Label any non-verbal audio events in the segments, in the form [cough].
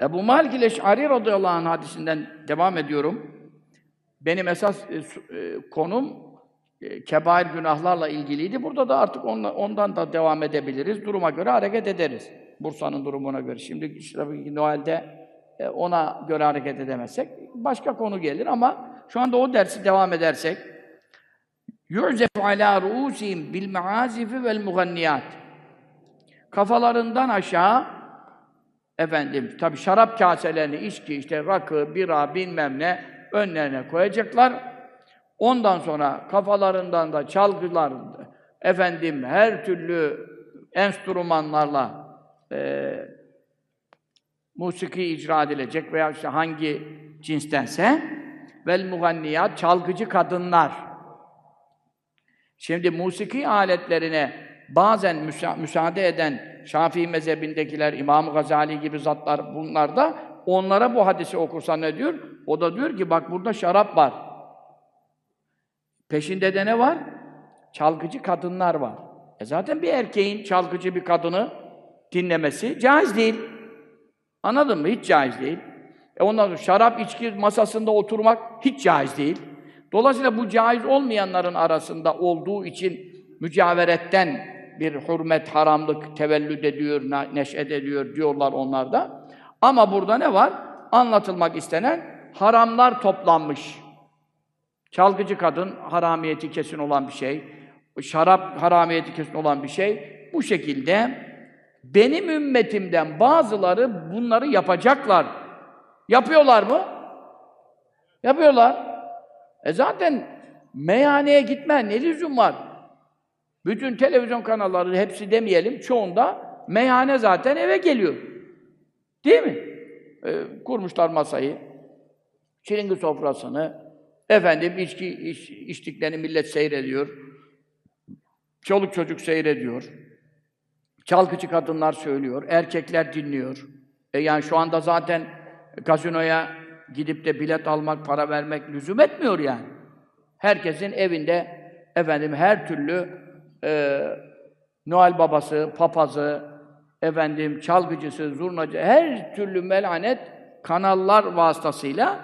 Ebu Malik el-Eş'ari radıyallahu anh hadisinden devam ediyorum. Benim esas e, e, konum e, kebair günahlarla ilgiliydi. Burada da artık onla- ondan da devam edebiliriz. Duruma göre hareket ederiz. Bursa'nın durumuna göre. Şimdi işte tabii ki Noel'de e, ona göre hareket edemezsek başka konu gelir ama şu anda o dersi devam edersek ruusihim bil maazifi vel muganniyat kafalarından aşağı efendim tabi şarap kaselerini içki işte rakı, bira bilmem ne önlerine koyacaklar. Ondan sonra kafalarından da çalgılar efendim her türlü enstrümanlarla e, musiki icra edilecek veya işte hangi cinstense vel muganniyat çalgıcı kadınlar. Şimdi musiki aletlerine bazen müsa- müsaade eden Şafii mezhebindekiler, İmam Gazali gibi zatlar bunlar da onlara bu hadisi okursa ne diyor? O da diyor ki bak burada şarap var. Peşinde de ne var? Çalgıcı kadınlar var. E zaten bir erkeğin çalgıcı bir kadını dinlemesi caiz değil. Anladın mı? Hiç caiz değil. E ondan sonra şarap içki masasında oturmak hiç caiz değil. Dolayısıyla bu caiz olmayanların arasında olduğu için mücaveretten bir hürmet, haramlık tevellüd ediyor, ne- neş'et ediyor diyorlar onlar da. Ama burada ne var? Anlatılmak istenen haramlar toplanmış. Çalgıcı kadın haramiyeti kesin olan bir şey. Şarap haramiyeti kesin olan bir şey. Bu şekilde benim ümmetimden bazıları bunları yapacaklar. Yapıyorlar mı? Yapıyorlar. E zaten meyhaneye gitme ne lüzum var? Bütün televizyon kanalları hepsi demeyelim çoğunda meyhane zaten eve geliyor. Değil mi? E, kurmuşlar masayı. Çilingi sofrasını, efendim içki iç, içtiklerini millet seyrediyor. Çoluk çocuk seyrediyor. Çalgıcı kadınlar söylüyor, erkekler dinliyor. E yani şu anda zaten gazinoya gidip de bilet almak, para vermek lüzum etmiyor yani. Herkesin evinde efendim her türlü e, Noel babası, papazı, efendim çalgıcısı, zurnacı, her türlü melanet kanallar vasıtasıyla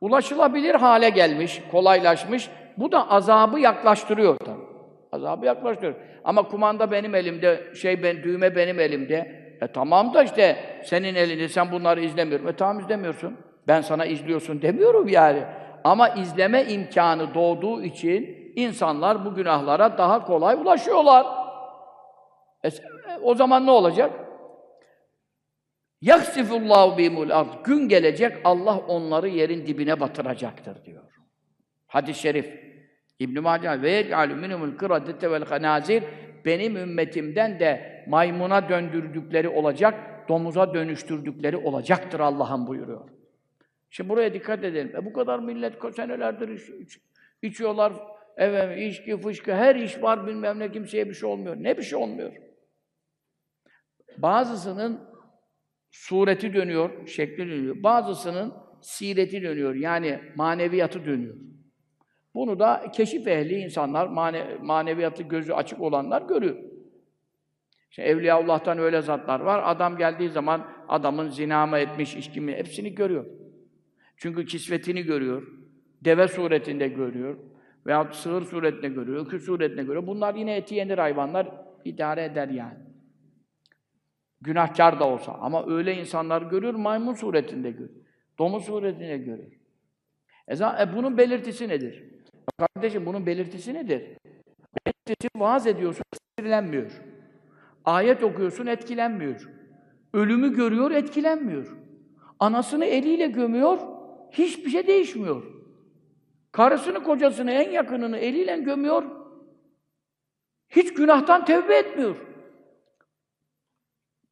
ulaşılabilir hale gelmiş, kolaylaşmış. Bu da azabı yaklaştırıyor tabii. Azabı yaklaştırıyor. Ama kumanda benim elimde, şey ben düğme benim elimde. E tamam da işte senin elinde sen bunları izlemiyorsun. E tamam izlemiyorsun. Ben sana izliyorsun demiyorum yani. Ama izleme imkanı doğduğu için insanlar bu günahlara daha kolay ulaşıyorlar. E, o zaman ne olacak? Yaksifullahu bihimul ard. Gün gelecek Allah onları yerin dibine batıracaktır diyor. Hadis-i şerif. İbn Mace ve yec'alü minhumul kıradete vel benim ümmetimden de maymuna döndürdükleri olacak, domuza dönüştürdükleri olacaktır Allah'ın buyuruyor. Şimdi buraya dikkat edelim. E bu kadar millet senelerdir iç, iç- içiyorlar. Evet, içki, fışkı, her iş var bilmem ne kimseye bir şey olmuyor. Ne bir şey olmuyor? Bazısının sureti dönüyor, şekli dönüyor. Bazısının sireti dönüyor. Yani maneviyatı dönüyor. Bunu da keşif ehli insanlar, mane, maneviyatı gözü açık olanlar görüyor. İşte Evliyaullah'tan öyle zatlar var. Adam geldiği zaman adamın zina mı etmiş, içki mi, hepsini görüyor. Çünkü kisvetini görüyor. Deve suretinde görüyor. Veya sığır suretinde görüyor, öküz suretinde görüyor. Bunlar yine eti yenir hayvanlar, idare eder yani. Günahkar da olsa. Ama öyle insanlar görüyor, maymun suretinde görüyor. Domuz suretinde görüyor. E, e bunun belirtisi nedir? Kardeşim bunun belirtisi nedir? Belirtisi vaaz ediyorsun, etkilenmiyor. Ayet okuyorsun, etkilenmiyor. Ölümü görüyor, etkilenmiyor. Anasını eliyle gömüyor, hiçbir şey değişmiyor. Karısını, kocasını, en yakınını eliyle gömüyor, hiç günahtan tevbe etmiyor.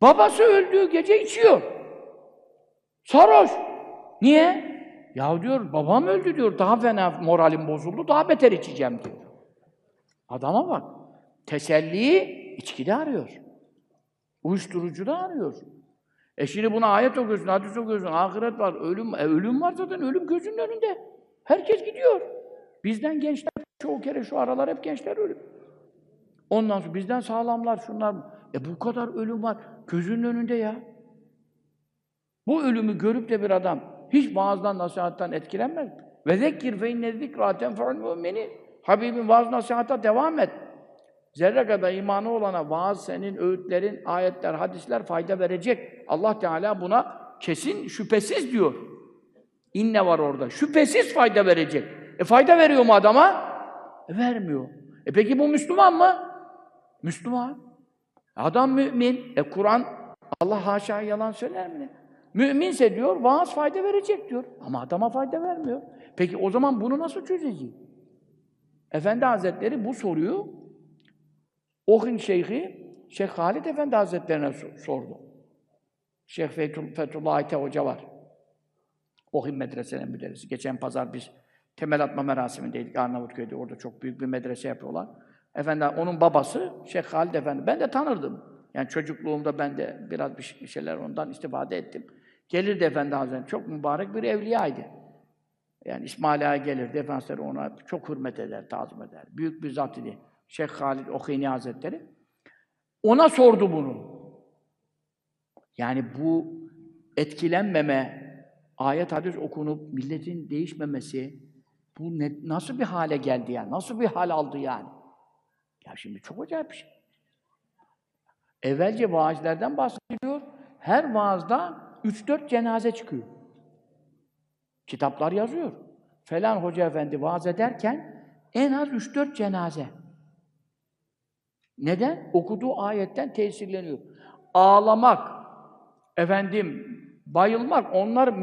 Babası öldüğü gece içiyor. Sarhoş. Niye? Ya diyor, babam öldü diyor, daha fena moralim bozuldu, daha beter içeceğim diyor. Adama bak. Teselliyi içkide arıyor. Uyuşturucuda arıyor. E şimdi buna ayet okuyorsun, hadis okuyorsun, ahiret var, ölüm, e ölüm var zaten, ölüm gözünün önünde. Herkes gidiyor. Bizden gençler, çoğu kere şu aralar hep gençler ölüm. Ondan sonra bizden sağlamlar, şunlar. E bu kadar ölüm var, gözünün önünde ya. Bu ölümü görüp de bir adam hiç vaazdan, nasihattan etkilenmez. Ve zekkir fe inne zikra tenfe'ul mümini. Habibim vaaz nasihata devam et. Zerre kadar imanı olana vaaz senin öğütlerin, ayetler, hadisler fayda verecek. Allah Teala buna kesin şüphesiz diyor. İnne var orada. Şüphesiz fayda verecek. E fayda veriyor mu adama? E, vermiyor. E peki bu Müslüman mı? Müslüman. Adam mümin. E Kur'an Allah haşa yalan söyler mi? Müminse diyor, vaaz fayda verecek diyor. Ama adama fayda vermiyor. Peki o zaman bunu nasıl çözeceğiz? Efendi Hazretleri bu soruyu Ohin Şeyhi Şeyh Halid Efendi Hazretlerine so- sordu. Şeyh Fethul, Fethullah Ayte Hoca var. Ohin Medrese'nin müderrisi. Geçen pazar biz temel atma merasimindeydik Arnavutköy'de. Orada çok büyük bir medrese yapıyorlar. Efendi, onun babası Şeyh Halid Efendi. Ben de tanırdım. Yani çocukluğumda ben de biraz bir şey- şeyler ondan istifade ettim. Gelirdi Efendi Hazretleri. Çok mübarek bir evliyaydı. Yani İsmail Ağa gelirdi. Efendimiz ona çok hürmet eder, tazim eder. Büyük bir zat idi. Şeyh Halid Okeyni Hazretleri. Ona sordu bunu. Yani bu etkilenmeme, ayet hadis okunup milletin değişmemesi, bu ne, nasıl bir hale geldi yani? Nasıl bir hal aldı yani? Ya şimdi çok acayip bir şey. Evvelce vaazlerden bahsediliyor. Her vaazda 3-4 cenaze çıkıyor. Kitaplar yazıyor. Falan hoca efendi vaaz ederken en az 3-4 cenaze. Neden? Okuduğu ayetten tesirleniyor. Ağlamak, efendim bayılmak onlar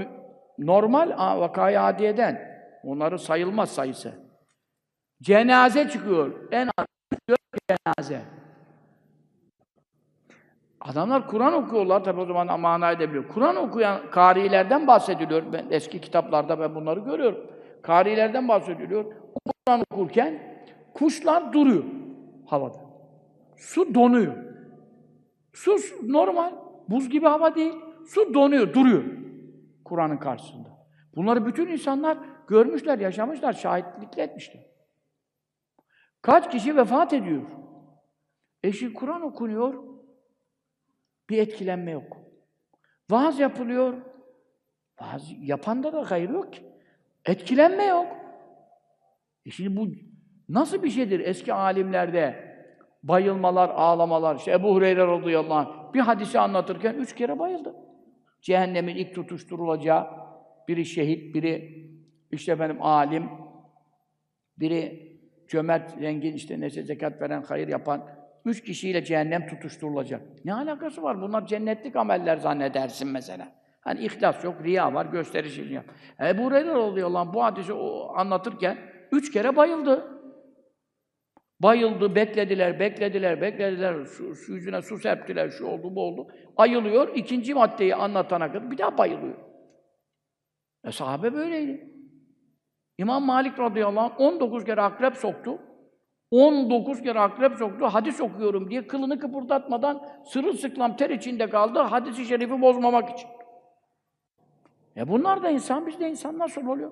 normal vakayı adiyeden. Onları sayılmaz sayısı. Cenaze çıkıyor. En az 4 cenaze. Adamlar Kur'an okuyorlar tabi o zaman manayı da biliyor. Kur'an okuyan karilerden bahsediliyor. Ben eski kitaplarda ben bunları görüyorum. Karilerden bahsediliyor. Kur'an okurken kuşlar duruyor havada. Su donuyor. Su normal, buz gibi hava değil. Su donuyor, duruyor Kur'an'ın karşısında. Bunları bütün insanlar görmüşler, yaşamışlar, şahitlik etmişler. Kaç kişi vefat ediyor? E Kur'an okunuyor, bir etkilenme yok. Vaaz yapılıyor, vaaz yapanda da hayır yok ki. Etkilenme yok. E şimdi bu nasıl bir şeydir eski alimlerde? Bayılmalar, ağlamalar. İşte Ebu Hureyre radıyallahu anh bir hadisi anlatırken üç kere bayıldı. Cehennemin ilk tutuşturulacağı biri şehit, biri işte efendim alim, biri cömert, zengin, işte neyse zekat veren, hayır yapan üç kişiyle cehennem tutuşturulacak. Ne alakası var? Bunlar cennetlik ameller zannedersin mesela. Hani ihlas yok, riya var, gösteriş için yap. Ebu Hureyre radıyallahu anh bu hadisi anlatırken üç kere bayıldı. Bayıldı, beklediler, beklediler, beklediler. Su, su yüzüne su serptiler, şu oldu, bu oldu. Ayılıyor, ikinci maddeyi anlatana kadar bir daha bayılıyor. E sahabe böyleydi. İmam Malik radıyallahu anh 19 kere akrep soktu. 19 kere akrep soktu, hadis okuyorum diye kılını kıpırdatmadan sırılsıklam ter içinde kaldı, hadisi şerifi bozmamak için. E bunlar da insan, biz de insan nasıl oluyor?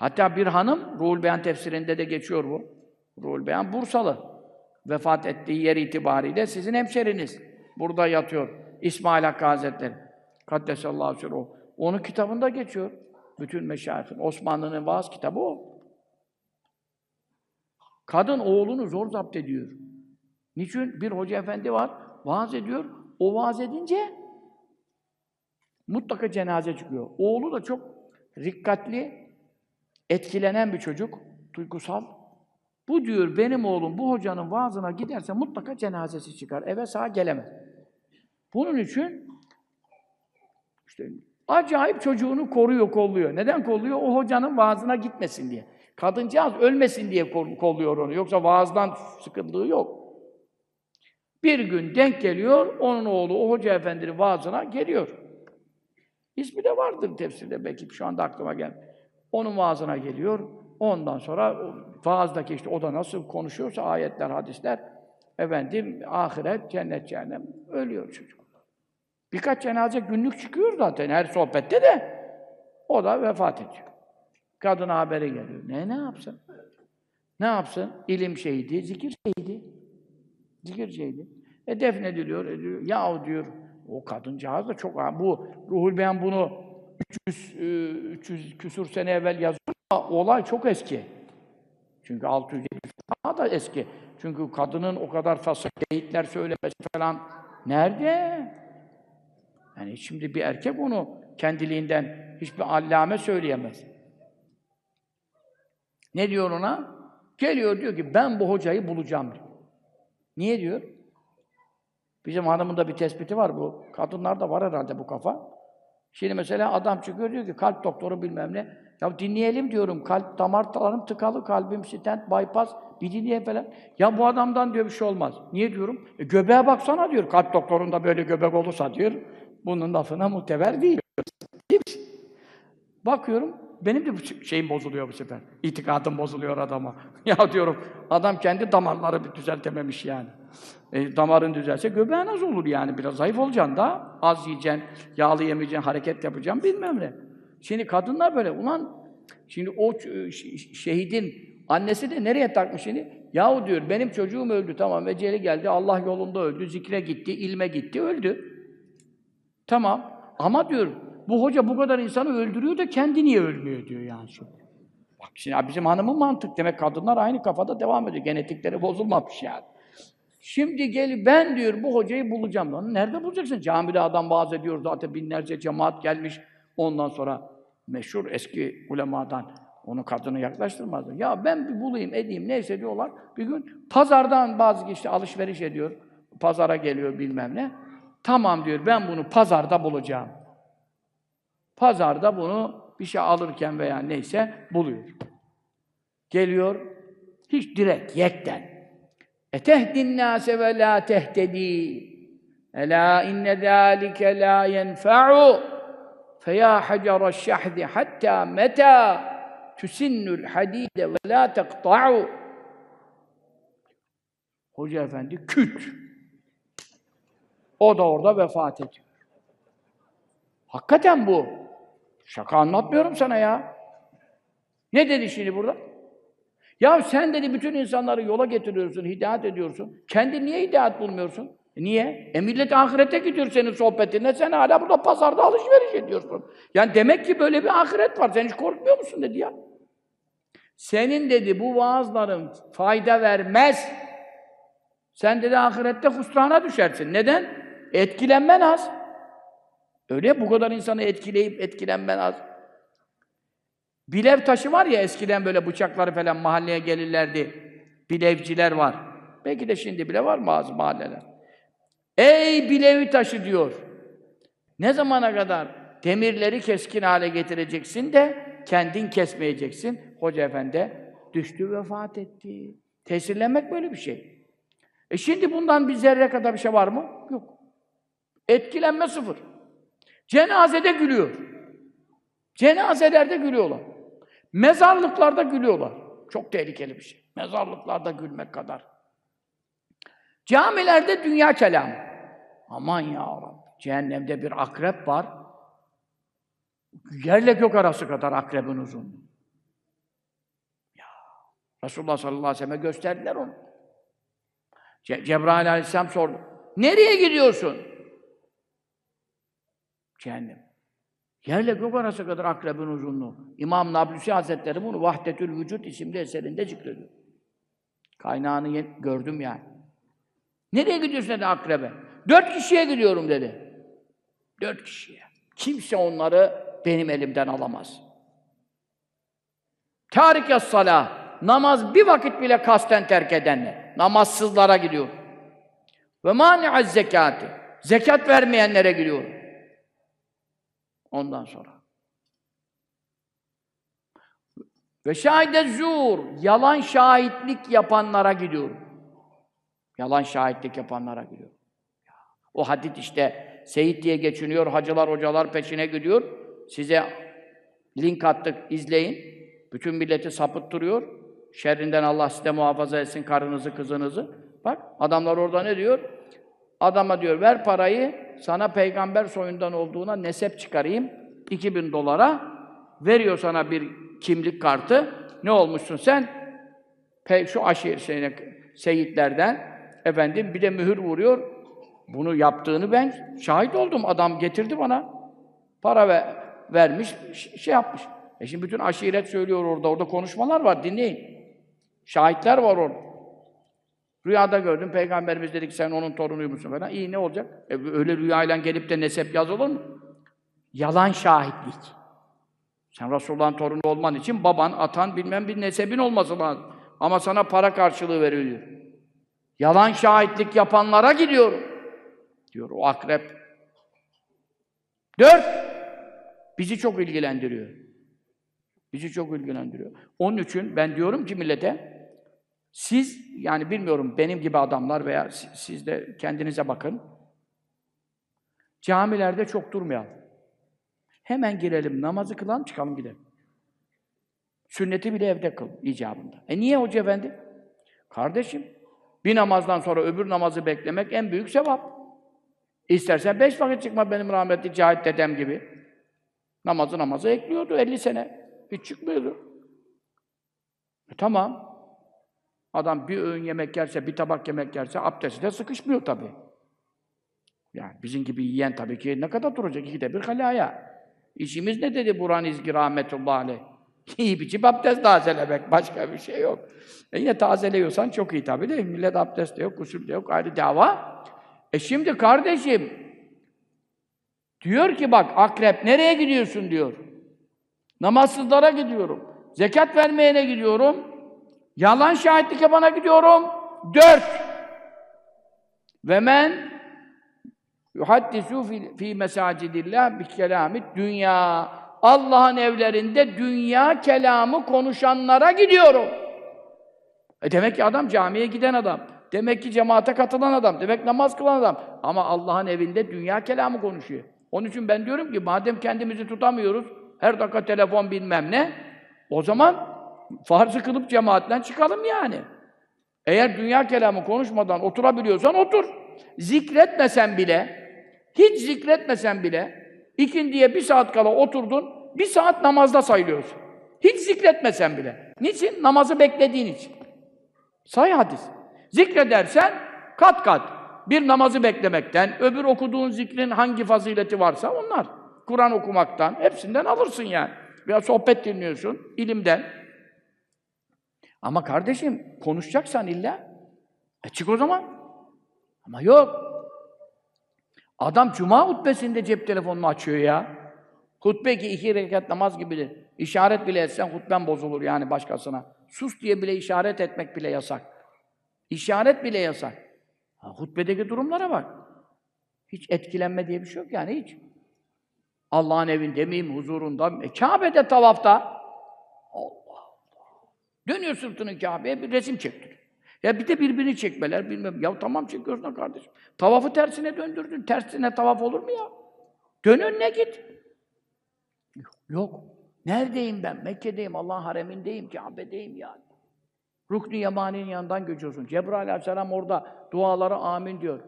Hatta bir hanım, Ruhul Beyan tefsirinde de geçiyor bu. Ruhul Beyan Bursalı. Vefat ettiği yer itibariyle sizin hemşeriniz. Burada yatıyor. İsmail Hakkı Hazretleri. Kaddesallahu sirruhu. Onun kitabında geçiyor. Bütün meşayihin. Osmanlı'nın vaaz kitabı o. Kadın oğlunu zor zapt ediyor. Niçin? Bir hoca efendi var, vaaz ediyor. O vaaz edince mutlaka cenaze çıkıyor. Oğlu da çok rikkatli, etkilenen bir çocuk, duygusal. Bu diyor, benim oğlum bu hocanın vaazına giderse mutlaka cenazesi çıkar. Eve sağ gelemez. Bunun için işte acayip çocuğunu koruyor, kolluyor. Neden kolluyor? O hocanın vaazına gitmesin diye. Kadıncağız ölmesin diye kol- kolluyor onu. Yoksa vaazdan sıkıntığı yok. Bir gün denk geliyor, onun oğlu o hoca efendinin vaazına geliyor. İsmi de vardır tefsirde belki şu anda aklıma gelmiyor. Onun vaazına geliyor. Ondan sonra vaazdaki işte o da nasıl konuşuyorsa ayetler, hadisler efendim ahiret, cennet, cehennem ölüyor çocuk. Birkaç cenaze günlük çıkıyor zaten her sohbette de o da vefat ediyor. Kadına haberi geliyor. Ne ne yapsın? Ne yapsın? İlim şeydi, zikir şeydi. Zikir şeydi. E defnediliyor, ediliyor. Yahu diyor, O kadıncağız da çok... Bu Ruhul Beyan bunu 300, e, 300 küsur sene evvel yazıyor ama olay çok eski. Çünkü 600 daha da eski. Çünkü kadının o kadar fasık geyikler söylemesi falan nerede? Yani şimdi bir erkek onu kendiliğinden hiçbir allame söyleyemez. Ne diyor ona? Geliyor diyor ki ben bu hocayı bulacağım. Niye diyor? Bizim hanımın da bir tespiti var bu. Kadınlarda var herhalde bu kafa. Şimdi mesela adam çıkıyor diyor ki kalp doktoru bilmem ne. Ya dinleyelim diyorum. Kalp damarlarım tıkalı, kalbim stent, bypass. Bir dinleyelim falan. Ya bu adamdan diyor bir şey olmaz. Niye diyorum? E, göbeğe baksana diyor. Kalp doktorunda böyle göbek olursa diyor. Bunun lafına muteber değil. Bakıyorum, benim de bu şeyim bozuluyor bu sefer. İtikadım bozuluyor adama. [laughs] ya diyorum, adam kendi damarları bir düzeltememiş yani. E, damarın düzelse göbeğin az olur yani. Biraz zayıf olacaksın da. Az yiyeceksin, yağlı yemeyeceksin, hareket yapacaksın bilmem ne. Şimdi kadınlar böyle. Ulan şimdi o şehidin annesi de nereye takmış şimdi? Yahu diyor benim çocuğum öldü tamam eceli geldi Allah yolunda öldü, zikre gitti, ilme gitti, öldü. Tamam. Ama diyor bu hoca bu kadar insanı öldürüyor da kendi niye ölmüyor diyor yani şimdi. Bak şimdi bizim hanımın mantık demek kadınlar aynı kafada devam ediyor. Genetikleri bozulmamış yani. Şimdi gel ben diyor bu hocayı bulacağım. Lan nerede bulacaksın? Camide adam vaaz ediyor zaten binlerce cemaat gelmiş. Ondan sonra meşhur eski ulemadan onu kadını yaklaştırmazdı. Ya ben bir bulayım, edeyim, neyse diyorlar. Bir gün pazardan bazı kişi alışveriş ediyor. Pazara geliyor bilmem ne. Tamam diyor ben bunu pazarda bulacağım. Pazarda bunu bir şey alırken veya neyse buluyor. Geliyor, hiç direkt, yekten. Etehdin nâse ve lâ tehtedî. Elâ inne zâlike lâ yenfe'u. Feyâ hacara şahdi hattâ metâ tüsinnül hadîde ve lâ teqta'u. Hoca efendi küt. O da orada vefat ediyor. Hakikaten bu. Şaka anlatmıyorum sana ya. Ne dedi şimdi burada? Ya sen dedi bütün insanları yola getiriyorsun, hidayet ediyorsun. Kendi niye hidayet bulmuyorsun? E niye? E millet ahirete gidiyor senin sohbetine, sen hala burada pazarda alışveriş ediyorsun. Yani demek ki böyle bir ahiret var, sen hiç korkmuyor musun dedi ya. Senin dedi bu vaazların fayda vermez. Sen dedi ahirette husrana düşersin. Neden? Etkilenmen az. Öyle bu kadar insanı etkileyip etkilenmen az. Bilev taşı var ya eskiden böyle bıçakları falan mahalleye gelirlerdi. Bilevciler var. Belki de şimdi bile var bazı mahalleler. Ey bilevi taşı diyor. Ne zamana kadar demirleri keskin hale getireceksin de kendin kesmeyeceksin. Hoca efendi düştü vefat etti. Tesirlenmek böyle bir şey. E şimdi bundan bir zerre kadar bir şey var mı? Yok. Etkilenme sıfır. Cenazede gülüyor. Cenazelerde gülüyorlar. Mezarlıklarda gülüyorlar. Çok tehlikeli bir şey. Mezarlıklarda gülmek kadar. Camilerde dünya kelamı. Aman ya Rabbi. Cehennemde bir akrep var. Yerle gök arası kadar akrebin uzunluğu. Ya. Resulullah sallallahu aleyhi ve sellem'e gösterdiler onu. Ce Cebrail aleyhisselam sordu. Nereye gidiyorsun? Cehennem. Yerle gök arası kadar akrebin uzunluğu. İmam Nablusi Hazretleri bunu Vahdetül Vücut isimli eserinde zikrediyor. Kaynağını gördüm yani. Nereye gidiyorsun dedi akrebe? Dört kişiye gidiyorum dedi. Dört kişiye. Kimse onları benim elimden alamaz. Tarikas salah. Namaz bir vakit bile kasten terk edenler. Namazsızlara gidiyor. Ve mani'az zekati. Zekat vermeyenlere gidiyor. Ondan sonra. Ve şahide zur, yalan şahitlik yapanlara gidiyor. Yalan şahitlik yapanlara gidiyor. O hadit işte Seyit diye geçiniyor, hacılar, hocalar peşine gidiyor. Size link attık, izleyin. Bütün milleti sapıttırıyor. Şerrinden Allah size muhafaza etsin karınızı, kızınızı. Bak, adamlar orada ne diyor? Adama diyor, ver parayı, sana peygamber soyundan olduğuna nesep çıkarayım. 2000 dolara. Veriyor sana bir kimlik kartı. Ne olmuşsun sen? Pe şu aşir şeyine, seyitlerden. Efendim bir de mühür vuruyor. Bunu yaptığını ben şahit oldum. Adam getirdi bana. Para ve, vermiş, şey yapmış. E şimdi bütün aşiret söylüyor orada. Orada konuşmalar var, dinleyin. Şahitler var orada. Rüyada gördüm, Peygamberimiz dedi ki sen onun torunuymusun falan. İyi ne olacak? E, öyle rüyayla gelip de nesep yazılır mı? Yalan şahitlik. Sen Resulullah'ın torunu olman için baban, atan, bilmem bir nesebin olması lazım. Ama sana para karşılığı veriliyor. Yalan şahitlik yapanlara gidiyorum. Diyor o akrep. Dört, bizi çok ilgilendiriyor. Bizi çok ilgilendiriyor. Onun için ben diyorum ki millete, siz, yani bilmiyorum benim gibi adamlar veya si- siz de kendinize bakın, camilerde çok durmayalım. Hemen girelim, namazı kılalım, çıkalım gidelim. Sünneti bile evde kıl, icabında. E niye hoca efendi? Kardeşim, bir namazdan sonra öbür namazı beklemek en büyük sevap. İstersen beş vakit çıkma benim rahmetli Cahit dedem gibi. Namazı namazı ekliyordu 50 sene. Hiç çıkmıyordu. E tamam. Adam bir öğün yemek yerse, bir tabak yemek yerse abdesti de sıkışmıyor tabii. Yani bizim gibi yiyen tabii ki ne kadar duracak? İkide bir halaya. İşimiz ne dedi Burhan İzgi rahmetullahi aleyh? [laughs] Yiyip içip abdest tazelemek. Başka bir şey yok. E yine tazeliyorsan çok iyi tabii de millet abdest de yok, gusül de yok, ayrı dava. E şimdi kardeşim, diyor ki bak akrep nereye gidiyorsun diyor. Namazsızlara gidiyorum. Zekat vermeyene gidiyorum. Yalan şahitlik yapana gidiyorum. Dört. Ve men yuhaddisu fi, mesacidillah bi kelamit dünya. Allah'ın evlerinde dünya kelamı konuşanlara gidiyorum. E demek ki adam camiye giden adam. Demek ki cemaate katılan adam. Demek namaz kılan adam. Ama Allah'ın evinde dünya kelamı konuşuyor. Onun için ben diyorum ki madem kendimizi tutamıyoruz, her dakika telefon bilmem ne, o zaman farzı kılıp cemaatten çıkalım yani. Eğer dünya kelamı konuşmadan oturabiliyorsan otur. Zikretmesen bile, hiç zikretmesen bile, ikindiye bir saat kala oturdun, bir saat namazda sayılıyorsun. Hiç zikretmesen bile. Niçin? Namazı beklediğin için. Say hadis. Zikredersen kat kat. Bir namazı beklemekten, öbür okuduğun zikrin hangi fazileti varsa onlar. Kur'an okumaktan, hepsinden alırsın yani. Biraz sohbet dinliyorsun, ilimden. Ama kardeşim, konuşacaksan illa, e çık o zaman. Ama yok. Adam cuma hutbesinde cep telefonunu açıyor ya. Hutbe ki iki rekat namaz gibidir. İşaret bile etsen hutben bozulur yani başkasına. Sus diye bile işaret etmek bile yasak. İşaret bile yasak. Ha, hutbedeki durumlara bak. Hiç etkilenme diye bir şey yok yani hiç. Allah'ın evinde miyim, huzurunda mıyım? E, Kabe'de tavafta. Dönüyor sırtını Kabe'ye bir resim çektir. Ya bir de birbirini çekmeler bilmem. Ya tamam çekiyorsun da kardeşim. Tavafı tersine döndürdün. Tersine tavaf olur mu ya? Dön önüne git. Yok. Neredeyim ben? Mekke'deyim, Allah'ın haremindeyim, Kabe'deyim yani. Rukn-i Yemani'nin yanından geçiyorsun. Cebrail aleyhisselam orada duaları amin diyor.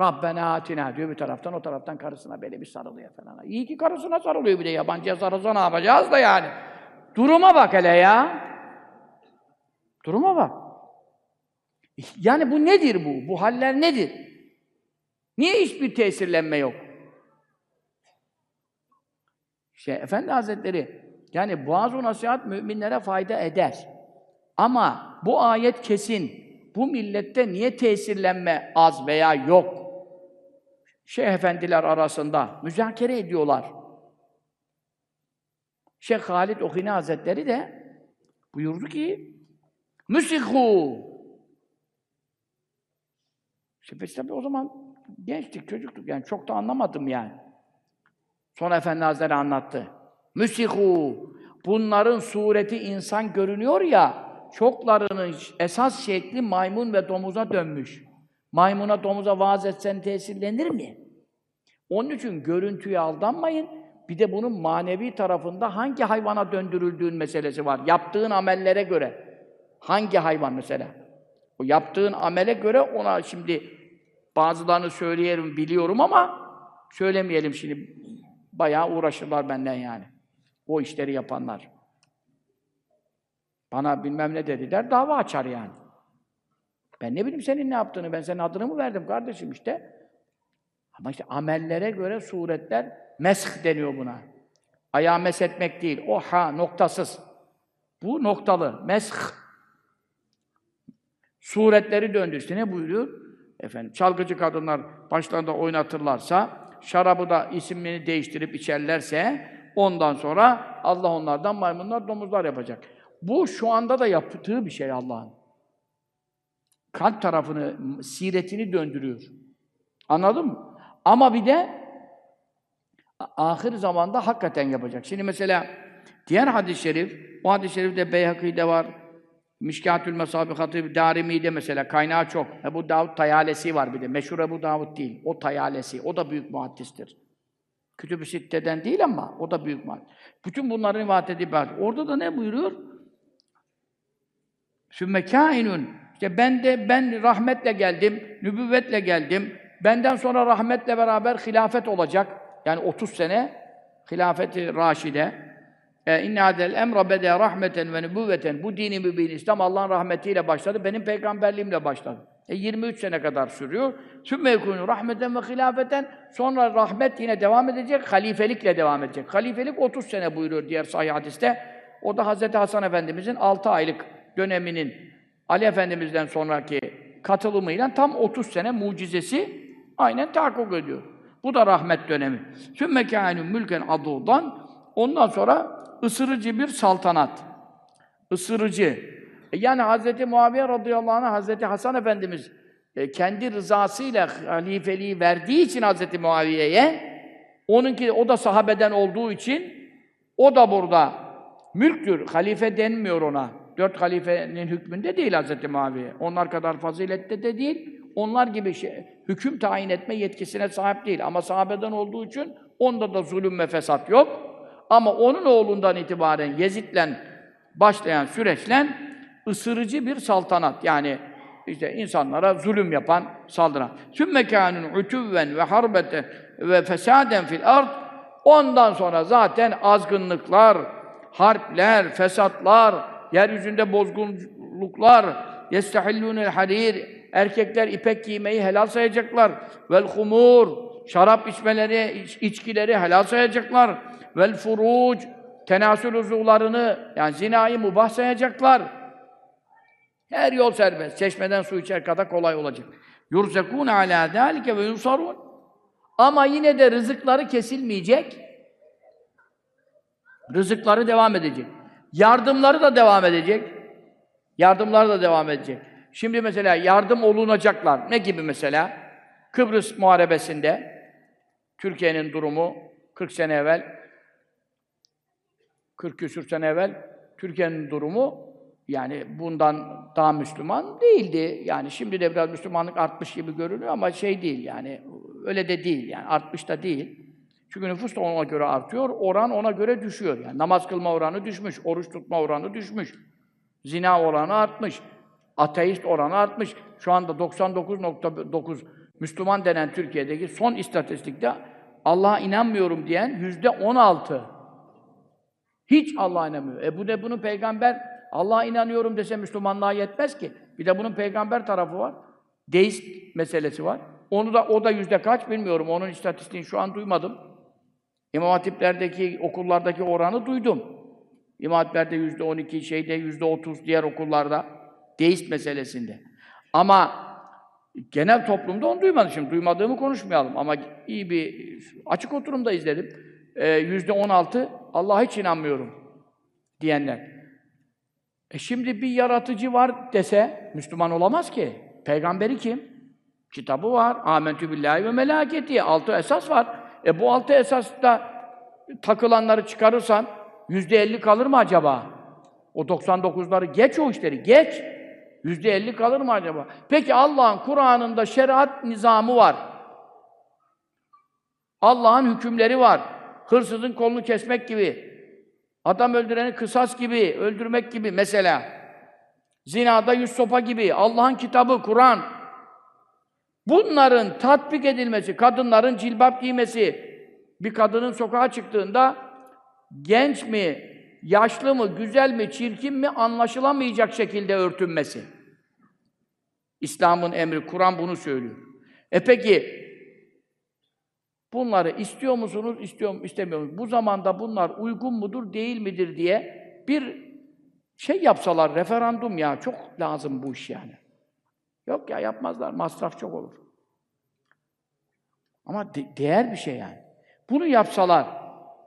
Rabbena atina diyor bir taraftan, o taraftan karısına böyle bir sarılıyor falan. İyi ki karısına sarılıyor bir de yabancıya sarılsa ne yapacağız da yani. Duruma bak hele ya. Duruma bak. Yani bu nedir bu? Bu haller nedir? Niye hiçbir tesirlenme yok? Şey, Efendi Hazretleri, yani bazı nasihat müminlere fayda eder. Ama bu ayet kesin. Bu millette niye tesirlenme az veya yok? Şeyh efendiler arasında müzakere ediyorlar. Şeyh Halid Okini Hazretleri de buyurdu ki Müsihu İşte biz tabii o zaman gençtik, çocuktuk yani çok da anlamadım yani. Sonra Efendi Hazretleri anlattı. Müsihu bunların sureti insan görünüyor ya çoklarının esas şekli maymun ve domuza dönmüş. Maymuna, domuza vaaz etsen tesirlenir mi? Onun için görüntüye aldanmayın. Bir de bunun manevi tarafında hangi hayvana döndürüldüğün meselesi var. Yaptığın amellere göre. Hangi hayvan mesela? O yaptığın amele göre ona şimdi bazılarını söyleyelim, biliyorum ama söylemeyelim şimdi. Bayağı uğraşırlar benden yani. O işleri yapanlar. Bana bilmem ne dediler, dava açar yani. Ben ne bileyim senin ne yaptığını, ben senin adını mı verdim kardeşim işte. Ama işte amellere göre suretler mesh deniyor buna. Ayağı meshetmek değil. O ha noktasız. Bu noktalı. Mesh. Suretleri döndü. İşte ne buyuruyor? Efendim, çalgıcı kadınlar başlarında oynatırlarsa, şarabı da isimini değiştirip içerlerse, ondan sonra Allah onlardan maymunlar, domuzlar yapacak. Bu şu anda da yaptığı bir şey Allah'ın. Kalp tarafını, siretini döndürüyor. Anladın mı? Ama bir de ahir zamanda hakikaten yapacak. Şimdi mesela diğer hadis-i şerif, o hadis-i şerifte Beyhaki'de var, Mişkâtül Mesâbi Hatib Darimi'de mesela kaynağı çok. Ebu Davud Tayalesi var bir de. Meşhur Ebu Davud değil. O Tayalesi. O da büyük muhaddistir. Kütüb-ü Sitte'den değil ama o da büyük muhaddis. Bütün bunların rivayet edip Orada da ne buyuruyor? Sümme kâinun. İşte ben de ben rahmetle geldim, nübüvvetle geldim. Benden sonra rahmetle beraber hilafet olacak. Yani 30 sene hilafeti raşide. E, İnne adel emra bede rahmeten ve nübüvveten. Bu dini mübin İslam Allah'ın rahmetiyle başladı. Benim peygamberliğimle başladı. E 23 sene kadar sürüyor. Sümme yekûnû rahmeten ve hilafeten. Sonra rahmet yine devam edecek, halifelikle devam edecek. Halifelik 30 sene buyuruyor diğer sahih hadiste. O da Hz. Hasan Efendimizin 6 aylık döneminin Ali Efendimiz'den sonraki katılımıyla tam 30 sene mucizesi aynen tahakkuk ediyor. Bu da rahmet dönemi. Sümme kânû mülken adûdan. Ondan sonra ısırıcı bir saltanat. Isırıcı. E yani Hz. Muaviye radıyallahu anh, Hz. Hasan Efendimiz e, kendi rızasıyla halifeliği verdiği için Hz. Muaviye'ye, onunki o da sahabeden olduğu için o da burada mülktür. Halife denmiyor ona. Dört halifenin hükmünde değil Hz. Muaviye. Onlar kadar fazilette de değil. Onlar gibi şey, hüküm tayin etme yetkisine sahip değil. Ama sahabeden olduğu için onda da zulüm ve fesat yok. Ama onun oğlundan itibaren Yezid'le başlayan süreçle ısırıcı bir saltanat. Yani işte insanlara zulüm yapan, saldıran. Sümme kânun ütüvven ve harbeten ve fesaden fil ard. Ondan sonra zaten azgınlıklar, harpler, fesatlar, yeryüzünde bozgunluklar, yestehillûnel harir, erkekler ipek giymeyi helal sayacaklar. Vel humur, şarap içmeleri, iç, içkileri helal sayacaklar. Vel furuc, tenasül uzuvlarını, yani zinayı mubah sayacaklar. Her yol serbest. Çeşmeden su içer kadar kolay olacak. Yurzekûne alâ dâlike ve yunsarûn. Ama yine de rızıkları kesilmeyecek. Rızıkları devam edecek. Yardımları da devam edecek. Yardımları da devam edecek. Şimdi mesela yardım olunacaklar. Ne gibi mesela? Kıbrıs Muharebesi'nde Türkiye'nin durumu 40 sene evvel 40 küsür sene evvel Türkiye'nin durumu yani bundan daha Müslüman değildi. Yani şimdi de biraz Müslümanlık artmış gibi görünüyor ama şey değil yani öyle de değil yani artmış da değil. Çünkü nüfus da ona göre artıyor, oran ona göre düşüyor. Yani namaz kılma oranı düşmüş, oruç tutma oranı düşmüş. Zina oranı artmış. Ateist oranı artmış. Şu anda 99.9 Müslüman denen Türkiye'deki son istatistikte Allah'a inanmıyorum diyen yüzde 16. Hiç Allah'a inanmıyor. E bu ne bunun peygamber Allah'a inanıyorum dese Müslümanlığa yetmez ki. Bir de bunun peygamber tarafı var. Deist meselesi var. Onu da o da yüzde kaç bilmiyorum. Onun istatistiğini şu an duymadım. İmam Hatip'lerdeki okullardaki oranı duydum. İmam Hatip'lerde yüzde on iki, şeyde yüzde otuz diğer okullarda deist meselesinde. Ama genel toplumda onu duymadım. Şimdi duymadığımı konuşmayalım ama iyi bir açık oturumda izledim. Yüzde on altı Allah'a hiç inanmıyorum diyenler. E şimdi bir yaratıcı var dese Müslüman olamaz ki. Peygamberi kim? Kitabı var. Amentü billahi ve melaketi. Altı esas var. E bu altı esasta takılanları çıkarırsan yüzde elli kalır mı acaba? O 99'ları geç o işleri, geç. Yüzde elli kalır mı acaba? Peki Allah'ın Kur'an'ında şeriat nizamı var. Allah'ın hükümleri var. Hırsızın kolunu kesmek gibi, adam öldüreni kısas gibi, öldürmek gibi mesela. Zinada yüz sopa gibi, Allah'ın kitabı, Kur'an. Bunların tatbik edilmesi, kadınların cilbap giymesi, bir kadının sokağa çıktığında genç mi, yaşlı mı, güzel mi, çirkin mi anlaşılamayacak şekilde örtünmesi. İslam'ın emri, Kur'an bunu söylüyor. E peki, Bunları istiyor musunuz, istiyor mu, istemiyor musunuz? Bu zamanda bunlar uygun mudur, değil midir diye bir şey yapsalar, referandum ya, çok lazım bu iş yani. Yok ya yapmazlar, masraf çok olur. Ama de- değer bir şey yani. Bunu yapsalar,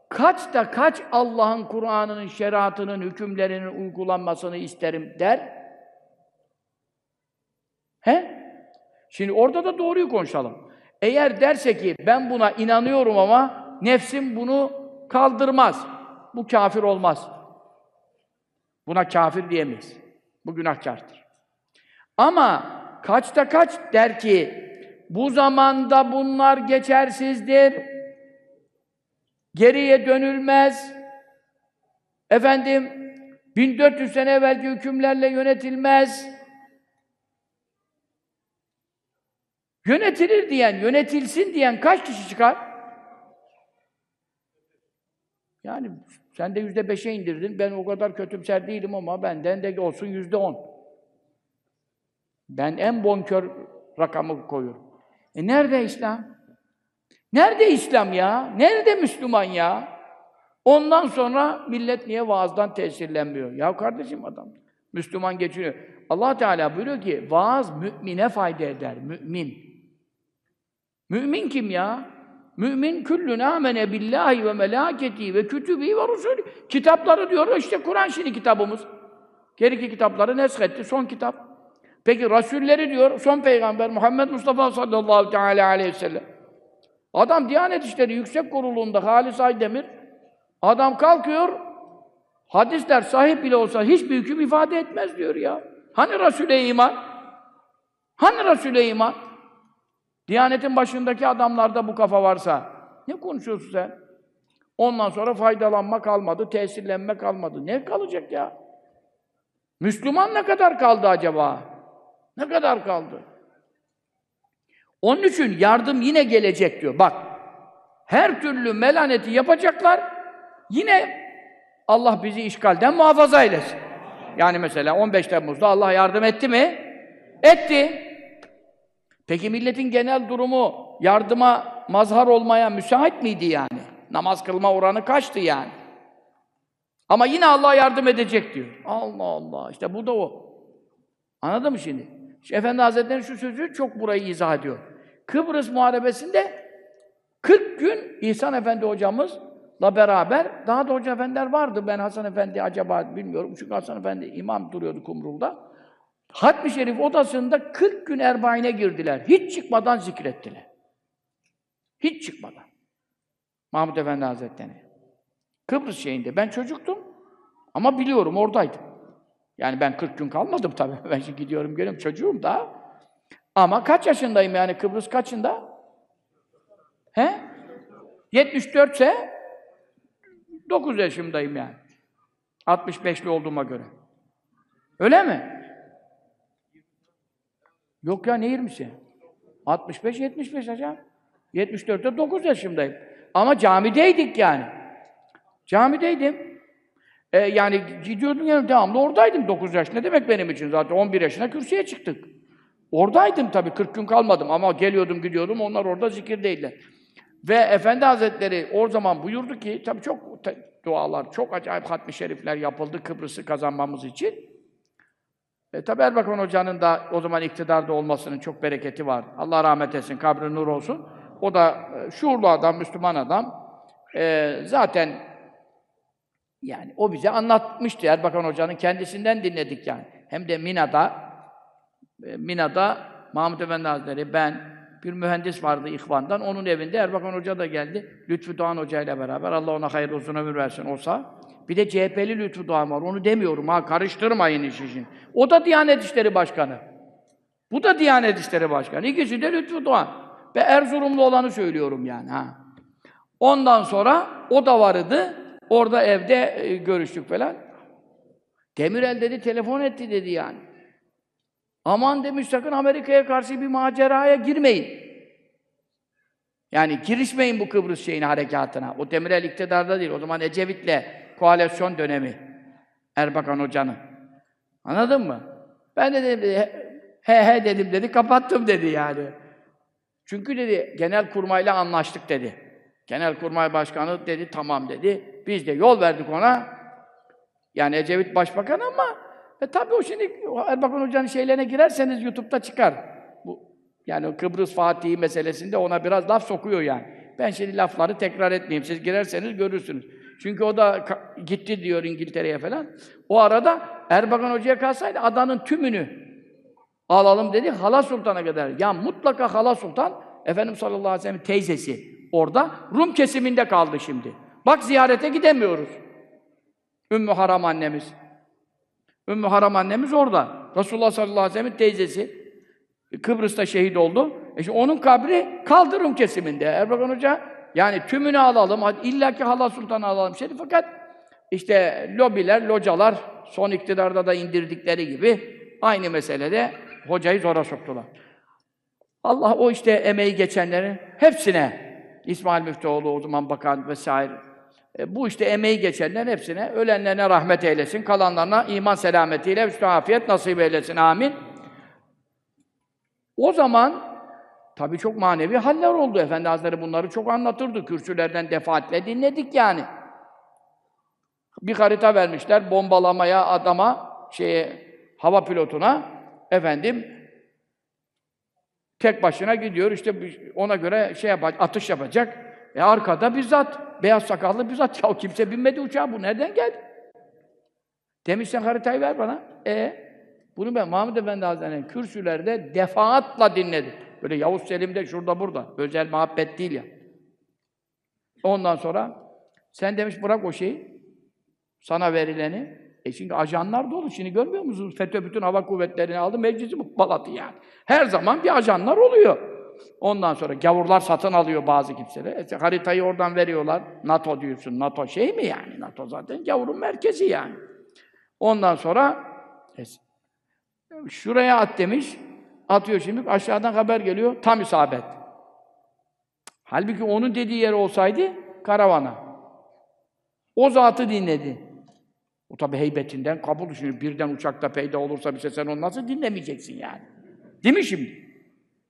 kaçta kaç Allah'ın Kur'an'ının, şeriatının, hükümlerinin uygulanmasını isterim der? He? Şimdi orada da doğruyu konuşalım. Eğer derse ki ben buna inanıyorum ama nefsim bunu kaldırmaz. Bu kafir olmaz. Buna kafir diyemeyiz. Bu günahkardır. Ama kaçta kaç der ki bu zamanda bunlar geçersizdir. Geriye dönülmez. Efendim 1400 sene evvelki hükümlerle yönetilmez. Yönetilir diyen, yönetilsin diyen kaç kişi çıkar? Yani sen de yüzde beşe indirdin. Ben o kadar kötümser değilim ama benden de olsun yüzde on. Ben en bonkör rakamı koyuyorum. E nerede İslam? Nerede İslam ya? Nerede Müslüman ya? Ondan sonra millet niye vaazdan tesirlenmiyor? Ya kardeşim adam, Müslüman geçiniyor. allah Teala buyuruyor ki, vaaz mümine fayda eder, mümin. Mümin kim ya? Mümin küllün amene billahi ve melâketi ve kütübi ve rusulü. Kitapları diyor, işte Kur'an şimdi kitabımız. Geriki kitapları neshetti, son kitap. Peki Rasulleri diyor, son peygamber Muhammed Mustafa sallallahu teala aleyhi ve sellem. Adam Diyanet İşleri Yüksek Kurulu'nda Halis Aydemir, adam kalkıyor, hadisler sahip bile olsa hiçbir hüküm ifade etmez diyor ya. Hani Resul'e iman? Hani Resul'e iman? Diyanetin başındaki adamlarda bu kafa varsa, ne konuşuyorsun sen? Ondan sonra faydalanma kalmadı, tesirlenme kalmadı. Ne kalacak ya? Müslüman ne kadar kaldı acaba? Ne kadar kaldı? Onun için yardım yine gelecek diyor. Bak, her türlü melaneti yapacaklar, yine Allah bizi işgalden muhafaza eylesin. Yani mesela 15 Temmuz'da Allah yardım etti mi? Etti. Peki milletin genel durumu yardıma mazhar olmaya müsait miydi yani? Namaz kılma oranı kaçtı yani? Ama yine Allah yardım edecek diyor. Allah Allah. İşte bu da o. Anladın mı şimdi? Şu Efendi Hazretleri'nin şu sözü çok burayı izah ediyor. Kıbrıs Muharebesi'nde 40 gün İhsan Efendi hocamızla beraber, daha da hoca efendiler vardı. Ben Hasan Efendi acaba bilmiyorum. Çünkü Hasan Efendi imam duruyordu Kumrul'da. Hatmi Şerif odasında 40 gün erbaine girdiler. Hiç çıkmadan zikrettiler. Hiç çıkmadan. Mahmud Efendi Hazretleri. Kıbrıs şeyinde. Ben çocuktum. Ama biliyorum oradaydım. Yani ben 40 gün kalmadım tabii. [laughs] Ben şimdi gidiyorum geliyorum çocuğum da. Ama kaç yaşındayım yani Kıbrıs kaçında? He? 74 ise 9 yaşımdayım yani. 65'li olduğuma göre. Öyle mi? Yok ya ne 20'si? 65 75 hocam. 74'te 9 yaşımdayım. Ama camideydik yani. Camideydim. Ee, yani gidiyordum yani devamlı oradaydım 9 yaş. Ne demek benim için zaten 11 yaşına kürsüye çıktık. Oradaydım tabii 40 gün kalmadım ama geliyordum gidiyordum onlar orada zikirdeydiler. Ve Efendi Hazretleri o zaman buyurdu ki tabii çok dualar, çok acayip hatmi şerifler yapıldı Kıbrıs'ı kazanmamız için. E, tabi Erbakan Hoca'nın da o zaman iktidarda olmasının çok bereketi var. Allah rahmet etsin, kabri nur olsun. O da e, şuurlu adam, Müslüman adam. E, zaten yani o bize anlatmıştı Erbakan Hoca'nın kendisinden dinledik yani. Hem de Mina'da e, Mina'da Mahmud Efendi Hazretleri, ben, bir mühendis vardı İhvan'dan, onun evinde Erbakan Hoca da geldi. Lütfü Doğan Hoca ile beraber, Allah ona hayır uzun ömür versin olsa. Bir de CHP'li Lütfü Doğan var, onu demiyorum ha, karıştırmayın iş için. O da Diyanet İşleri Başkanı. Bu da Diyanet İşleri Başkanı. İkisi de Lütfü Doğan. Ve Erzurumlu olanı söylüyorum yani ha. Ondan sonra o da vardı. Orada evde e, görüştük falan. Demirel dedi, telefon etti dedi yani. Aman demiş sakın Amerika'ya karşı bir maceraya girmeyin. Yani girişmeyin bu Kıbrıs şeyine, harekatına. O Demirel iktidarda değil. O zaman Ecevit'le koalisyon dönemi. Erbakan Hoca'nın. Anladın mı? Ben de dedim, he he dedim dedi, kapattım dedi yani. Çünkü dedi genel kurmayla anlaştık dedi. Genel kurmay başkanı dedi tamam dedi. Biz de yol verdik ona. Yani Ecevit başbakan ama e tabii o şimdi Erbakan Hoca'nın şeylerine girerseniz YouTube'da çıkar. Bu yani Kıbrıs Fatihi meselesinde ona biraz laf sokuyor yani. Ben şimdi lafları tekrar etmeyeyim. Siz girerseniz görürsünüz. Çünkü o da gitti diyor İngiltere'ye falan. O arada Erbakan Hoca'ya kalsaydı adanın tümünü alalım dedi Hala Sultan'a kadar. Ya mutlaka Hala Sultan Efendimiz sallallahu aleyhi ve sellem teyzesi orada Rum kesiminde kaldı şimdi. Bak ziyarete gidemiyoruz. Ümmü Haram annemiz. Ümmü Haram annemiz orada. Resulullah sallallahu aleyhi ve sellem'in teyzesi. Kıbrıs'ta şehit oldu. E şimdi onun kabri kaldı Rum kesiminde. Erbakan Hoca yani tümünü alalım, hadi illaki Hala Sultan'ı alalım. Şimdi fakat işte lobiler, localar son iktidarda da indirdikleri gibi aynı meselede hocayı zora soktular. Allah o işte emeği geçenlerin hepsine İsmail Müftüoğlu o zaman bakan vesaire e, bu işte emeği geçenlerin hepsine ölenlerine rahmet eylesin, kalanlarına iman selametiyle üstü afiyet nasip eylesin. Amin. O zaman tabii çok manevi haller oldu. Efendi Hazretleri bunları çok anlatırdı. Kürsülerden defaatle dinledik yani. Bir harita vermişler bombalamaya adama, şeye, hava pilotuna efendim tek başına gidiyor işte ona göre şey yapacak, atış yapacak. E arkada bir zat, beyaz sakallı bir zat. Ya kimse binmedi uçağa, bu nereden geldi? Demiş sen haritayı ver bana. E bunu ben Mahmud Efendi Hazretleri'nin kürsülerde defaatla dinledim. Böyle Yavuz Selim'de şurada burada. Özel muhabbet değil ya. Ondan sonra sen demiş bırak o şeyi. Sana verileni. E şimdi ajanlar dolu. Şimdi görmüyor musunuz? FETÖ bütün hava kuvvetlerini aldı. Meclisi mubbaladı yani. Her zaman bir ajanlar oluyor. Ondan sonra gavurlar satın alıyor bazı kimseler. İşte haritayı oradan veriyorlar. NATO diyorsun. NATO şey mi yani? NATO zaten gavurun merkezi yani. Ondan sonra es- şuraya at demiş. Atıyor şimdi. Aşağıdan haber geliyor. Tam isabet. Halbuki onun dediği yer olsaydı karavana. O zatı dinledi. O tabi heybetinden kabul şimdi birden uçakta peyda olursa bir şey sen onu nasıl dinlemeyeceksin yani? Değil mi şimdi?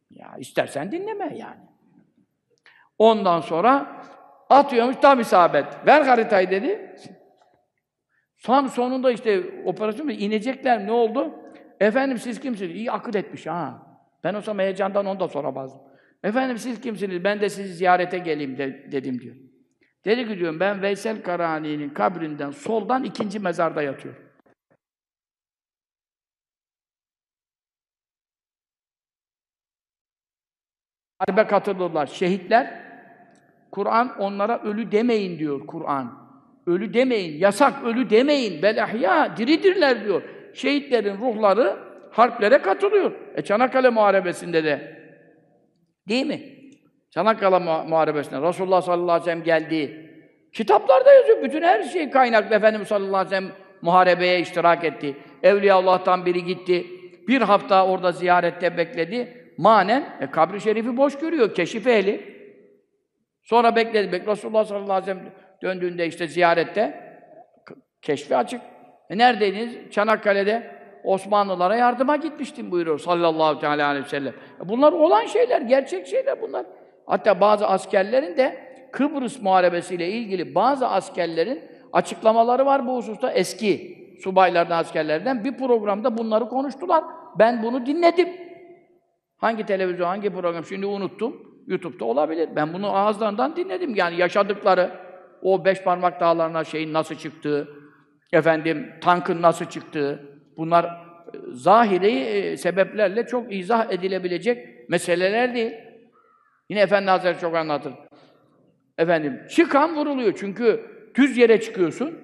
Ya istersen dinleme yani. Ondan sonra atıyormuş tam isabet. Ver haritayı dedi. Son sonunda işte operasyon inecekler ne oldu? Efendim siz kimsiniz? İyi akıl etmiş ha. Ben o zaman heyecandan onu da soramazdım. Efendim siz kimsiniz? Ben de sizi ziyarete geleyim de- dedim diyor. Dedi ki diyorum ben Veysel Karani'nin kabrinden soldan ikinci mezarda yatıyorum. Harbe katılırlar. Şehitler, Kur'an onlara ölü demeyin diyor Kur'an. Ölü demeyin, yasak ölü demeyin. Bel ahya, diridirler diyor. Şehitlerin ruhları harplere katılıyor. E Çanakkale Muharebesi'nde de değil mi? Çanakkale Muha- Muharebesi'nde Resulullah sallallahu aleyhi ve sellem geldi. Kitaplarda yazıyor. Bütün her şey kaynaklı. Efendimiz sallallahu aleyhi ve sellem muharebeye iştirak etti. Evliya Allah'tan biri gitti. Bir hafta orada ziyarette bekledi. Manen e, kabri şerifi boş görüyor. Keşif ehli. Sonra bekledi. Bek Resulullah sallallahu aleyhi ve sellem döndüğünde işte ziyarette keşfi açık. E neredeydiniz? Çanakkale'de Osmanlılara yardıma gitmiştim buyuruyor sallallahu teala aleyhi ve sellem. E bunlar olan şeyler, gerçek şeyler bunlar. Hatta bazı askerlerin de Kıbrıs Muharebesi'yle ilgili bazı askerlerin açıklamaları var bu hususta eski subaylardan, askerlerden. Bir programda bunları konuştular. Ben bunu dinledim. Hangi televizyon, hangi program şimdi unuttum. YouTube'da olabilir. Ben bunu ağızlarından dinledim. Yani yaşadıkları, o beş parmak dağlarına şeyin nasıl çıktığı, efendim tankın nasıl çıktığı, bunlar e, zahiri e, sebeplerle çok izah edilebilecek meseleler değil. Yine Efendi Hazretleri çok anlatır. Efendim, çıkan vuruluyor. Çünkü düz yere çıkıyorsun.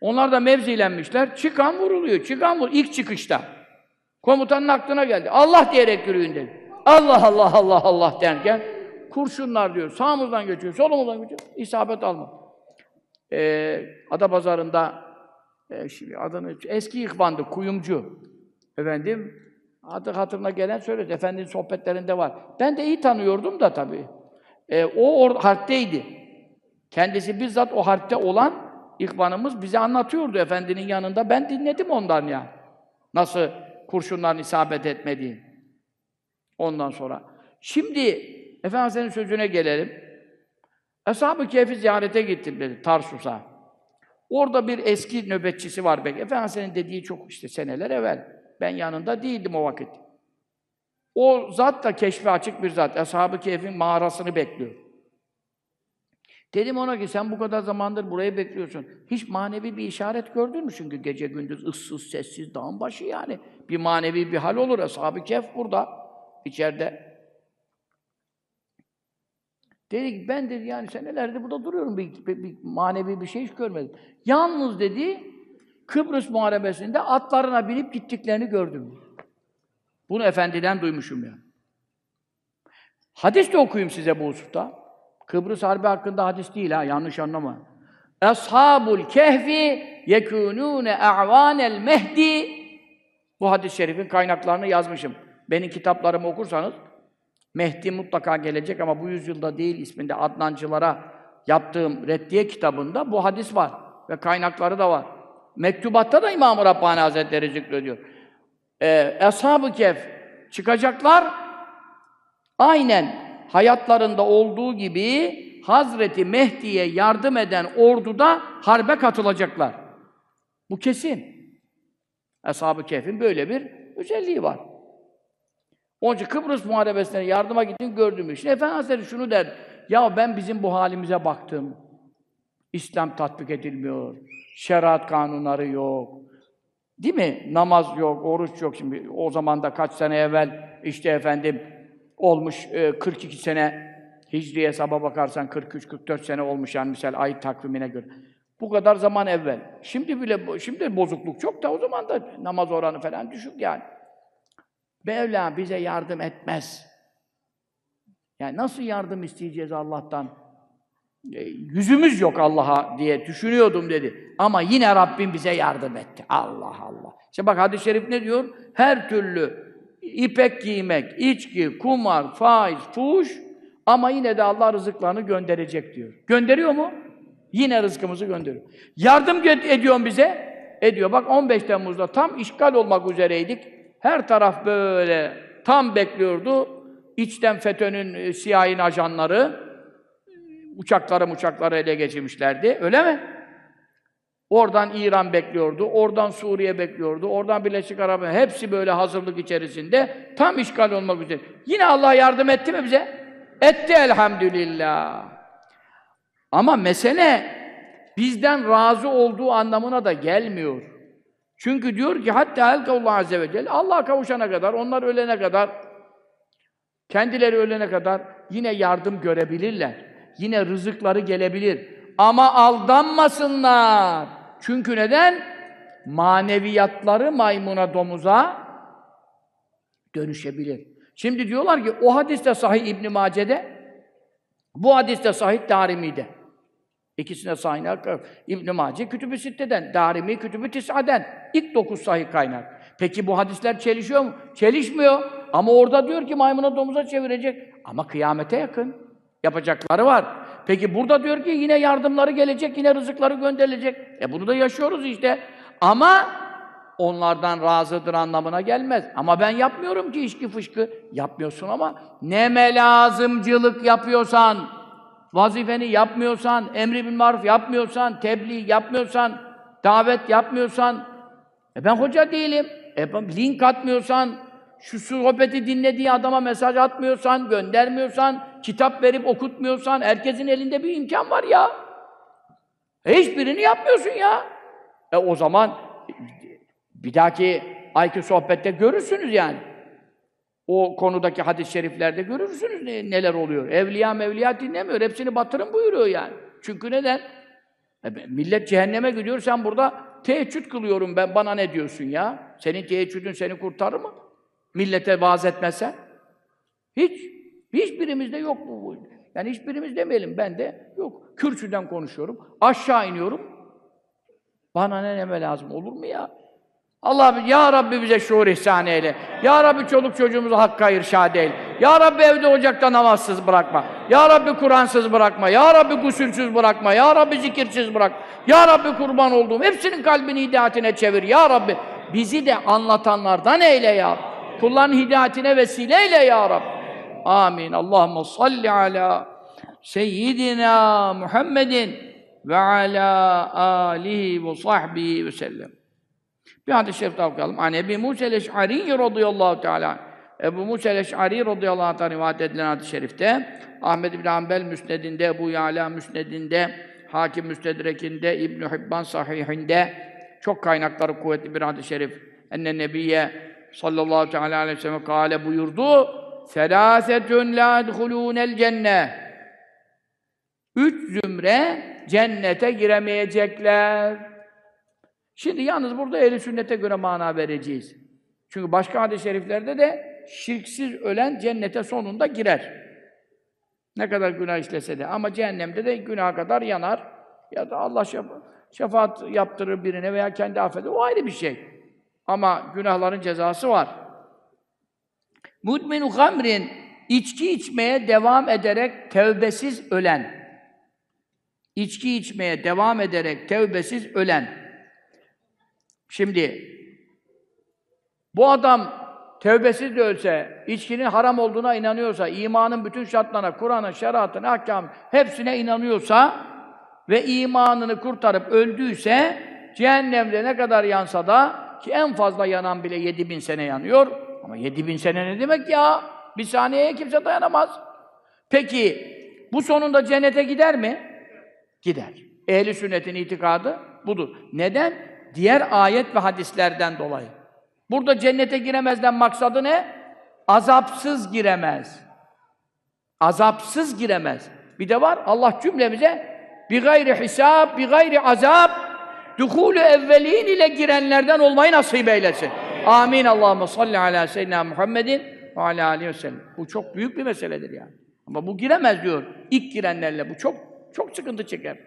Onlar da mevzilenmişler. Çıkan vuruluyor. Çıkan vur. ilk çıkışta. Komutanın aklına geldi. Allah diyerek yürüyün dedi. Allah Allah Allah Allah derken kurşunlar diyor. Sağımızdan geçiyor, solumuzdan geçiyor. İsabet alma. Ee, Adapazarı'nda e, şimdi adını eski ihvandı, kuyumcu. Efendim adı hatırına gelen söyledi. Efendinin sohbetlerinde var. Ben de iyi tanıyordum da tabii. Ee, o or harpteydi. Kendisi bizzat o harpte olan ihvanımız bize anlatıyordu efendinin yanında. Ben dinledim ondan ya. Nasıl kurşunların isabet etmediğini. Ondan sonra. Şimdi Efendimiz'in sözüne gelelim. Eshab-ı Kehf'i ziyarete gittim dedi Tarsus'a. Orada bir eski nöbetçisi var belki. Efendimiz'in dediği çok işte seneler evvel. Ben yanında değildim o vakit. O zat da keşfi açık bir zat. Eshab-ı Kehf'in mağarasını bekliyor. Dedim ona ki sen bu kadar zamandır burayı bekliyorsun. Hiç manevi bir işaret gördün mü? Çünkü gece gündüz ıssız, sessiz, dağın başı yani. Bir manevi bir hal olur. Eshab-ı Kehf burada, içeride. Dedi ki ben dedi yani senelerdir burada duruyorum. Bir, bir, bir manevi bir şey hiç görmedim. Yalnız dedi Kıbrıs Muharebesi'nde atlarına binip gittiklerini gördüm. Bunu efendiden duymuşum ya. Hadis de okuyayım size bu hususta. Kıbrıs Harbi hakkında hadis değil ha, yanlış anlama. Ashabul kehfi yekunune a'vanel mehdi Bu hadis-i şerifin kaynaklarını yazmışım. Benim kitaplarımı okursanız Mehdi mutlaka gelecek ama bu yüzyılda değil isminde Adnancılara yaptığım reddiye kitabında bu hadis var. Ve kaynakları da var. Mektubatta da İmam-ı Rabbani Hazretleri zikrediyor. Ee, Ashab-ı Kehf çıkacaklar, aynen hayatlarında olduğu gibi Hazreti Mehdi'ye yardım eden orduda harbe katılacaklar. Bu kesin. Ashab-ı Kehf'in böyle bir özelliği var. Onun için Kıbrıs Muharebesi'ne yardıma gittim, gördüm. Şimdi Efendi Hazretleri şunu der, ya ben bizim bu halimize baktım. İslam tatbik edilmiyor, şeriat kanunları yok. Değil mi? Namaz yok, oruç yok. Şimdi o zaman da kaç sene evvel işte efendim olmuş e, 42 sene Hicri hesaba bakarsan 43-44 sene olmuş yani misal ay takvimine göre. Bu kadar zaman evvel. Şimdi bile şimdi bozukluk çok da o zaman da namaz oranı falan düşük yani. Mevla bize yardım etmez. Yani nasıl yardım isteyeceğiz Allah'tan? E, yüzümüz yok Allah'a diye düşünüyordum dedi. Ama yine Rabbim bize yardım etti. Allah Allah. İşte bak hadis-i şerif ne diyor? Her türlü ipek giymek, içki, kumar, faiz, fuş ama yine de Allah rızıklarını gönderecek diyor. Gönderiyor mu? Yine rızkımızı gönderiyor. Yardım ediyor bize. Ediyor. Bak 15 Temmuz'da tam işgal olmak üzereydik. Her taraf böyle tam bekliyordu. İçten FETÖ'nün, e, CIA'nin ajanları uçakları uçakları ele geçirmişlerdi. Öyle mi? Oradan İran bekliyordu, oradan Suriye bekliyordu, oradan Birleşik Arap hepsi böyle hazırlık içerisinde tam işgal olmak üzere. Yine Allah yardım etti mi bize? Etti elhamdülillah. Ama mesele bizden razı olduğu anlamına da gelmiyor. Çünkü diyor ki hatta elkallahu azze ve celle Allah'a kavuşana kadar, onlar ölene kadar kendileri ölene kadar yine yardım görebilirler. Yine rızıkları gelebilir. Ama aldanmasınlar. Çünkü neden? Maneviyatları maymuna, domuza dönüşebilir. Şimdi diyorlar ki o hadiste sahih İbn Mace'de, bu hadiste sahih Darimi'de. İkisine sahih İbn Mace Kütüb-i Sitte'den, Darimi Kütüb-i Tis'aden. İlk dokuz sahih kaynak. Peki bu hadisler çelişiyor mu? Çelişmiyor. Ama orada diyor ki maymuna domuza çevirecek. Ama kıyamete yakın. Yapacakları var. Peki burada diyor ki yine yardımları gelecek, yine rızıkları gönderilecek. E bunu da yaşıyoruz işte. Ama onlardan razıdır anlamına gelmez. Ama ben yapmıyorum ki içki fışkı. Yapmıyorsun ama neme lazımcılık yapıyorsan, vazifeni yapmıyorsan, emri bil maruf yapmıyorsan, tebliğ yapmıyorsan, davet yapmıyorsan, e ben hoca değilim. E link atmıyorsan, şu sohbeti dinlediği adama mesaj atmıyorsan, göndermiyorsan, kitap verip okutmuyorsan, herkesin elinde bir imkan var ya. E hiçbirini yapmıyorsun ya. E o zaman bir dahaki ayki sohbette görürsünüz yani. O konudaki hadis-i şeriflerde görürsünüz ne, neler oluyor. Evliya mevliya dinlemiyor. Hepsini batırın buyuruyor yani. Çünkü neden? E, millet cehenneme gidiyor. Sen burada teheccüd kılıyorum ben. Bana ne diyorsun ya? Senin teheccüdün seni kurtarır mı? Millete vaaz etmezsen. Hiç. Hiçbirimizde yok bu. Yani hiçbirimiz demeyelim. Ben de yok. Kürsüden konuşuyorum. Aşağı iniyorum. Bana ne neme lazım? Olur mu ya? Allah ya Rabbi bize şuur ihsan eyle. Ya Rabbi çoluk çocuğumuzu hakka irşad eyle. Ya Rabbi evde ocakta namazsız bırakma. Ya Rabbi Kur'ansız bırakma. Ya Rabbi gusülsüz bırakma. Ya Rabbi zikirsiz bırak. Ya Rabbi kurban olduğum hepsinin kalbini hidayetine çevir. Ya Rabbi bizi de anlatanlardan eyle ya. Kulların hidayetine vesile eyle ya Rabbi. Amin. Allahumme salli ala seyyidina Muhammedin ve ala alihi ve sahbihi ve sellem. Bir hadis-i şerif daha okuyalım. An Ebi Musa el-Eş'ari radıyallahu teala. Ebu Musa el-Eş'ari radıyallahu anh'tan rivayet edilen hadis-i şerifte Ahmed ibn Hanbel müsnedinde, Ebu Yala müsnedinde, Hakim müstedrekinde, İbn Hibban sahihinde çok kaynakları kuvvetli bir hadis-i şerif. Enne Nebiye sallallahu teala aleyhi ve sellem kâle buyurdu. Selâsetun lâ edhulûnel cenne. Üç zümre cennete giremeyecekler. Şimdi yalnız burada ehli sünnete göre mana vereceğiz. Çünkü başka hadis-i şeriflerde de şirksiz ölen cennete sonunda girer. Ne kadar günah işlese de. Ama cehennemde de günah kadar yanar. Ya da Allah şefa şefaat yaptırır birine veya kendi affeder. O ayrı bir şey. Ama günahların cezası var. Mudminu hamrin içki içmeye devam ederek tevbesiz ölen. İçki içmeye devam ederek tevbesiz ölen. Şimdi bu adam tevbesiz de ölse, içkinin haram olduğuna inanıyorsa, imanın bütün şartlarına, Kur'an'ın, şeriatına, ahkam hepsine inanıyorsa ve imanını kurtarıp öldüyse cehennemde ne kadar yansa da ki en fazla yanan bile 7000 sene yanıyor. Ama 7000 sene ne demek ya? Bir saniyeye kimse dayanamaz. Peki bu sonunda cennete gider mi? Gider. Ehli sünnetin itikadı budur. Neden? Diğer ayet ve hadislerden dolayı. Burada cennete giremezden maksadı ne? Azapsız giremez. Azapsız giremez. Bir de var Allah cümlemize bir gayri hesap, bir gayri azap duhulü evvelin ile girenlerden olmayı nasip eylesin. Amin. Allahumme salli ala seyyidina Muhammedin ve ala aleyhi ve sellem. Bu çok büyük bir meseledir yani. Ama bu giremez diyor. İlk girenlerle bu çok çok sıkıntı çeker.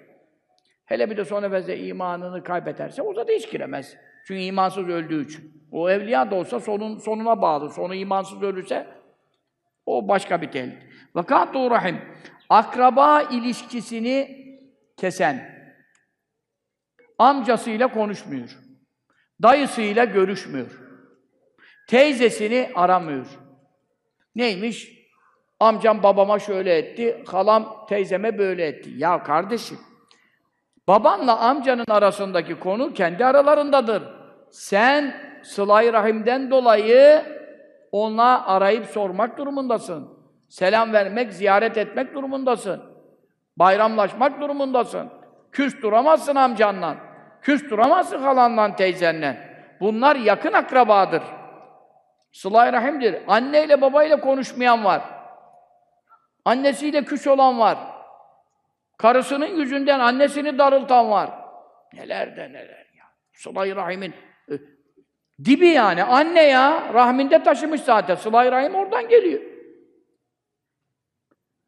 Hele bir de son nefeste imanını kaybederse o da hiç giremez. Çünkü imansız öldüğü için. O evliya da olsa sonun, sonuna bağlı. Sonu imansız ölürse o başka bir tehlike. Vakatu rahim. Akraba ilişkisini kesen. Amcasıyla konuşmuyor. Dayısıyla görüşmüyor. Teyzesini aramıyor. Neymiş? Amcam babama şöyle etti, halam teyzeme böyle etti. Ya kardeşim, babanla amcanın arasındaki konu kendi aralarındadır. Sen sıla rahimden dolayı ona arayıp sormak durumundasın. Selam vermek, ziyaret etmek durumundasın. Bayramlaşmak durumundasın. Küs duramazsın amcanla. Küs duramazsın halanla, teyzenle. Bunlar yakın akrabadır. Sıla-i Rahim'dir. Anneyle babayla konuşmayan var. Annesiyle küs olan var. Karısının yüzünden annesini darıltan var. Neler de neler ya. Sıla-i Rahim'in e, dibi yani. Anne ya. Rahminde taşımış zaten. Sıla-i Rahim oradan geliyor.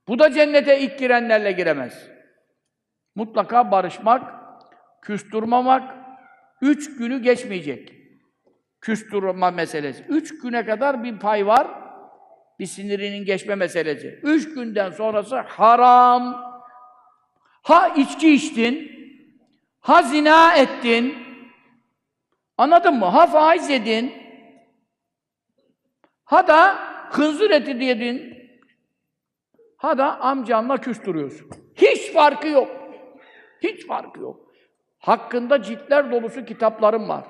Bu da cennete ilk girenlerle giremez. Mutlaka barışmak, küstürmemek, üç günü geçmeyecek. Küstürme meselesi. Üç güne kadar bir pay var, bir sinirinin geçme meselesi. Üç günden sonrası haram. Ha içki içtin, ha zina ettin, anladın mı? Ha faiz yedin, ha da hınzır eti yedin, ha da amcanla küstürüyorsun. Hiç farkı yok. Hiç farkı yok. Hakkında ciltler dolusu kitaplarım var.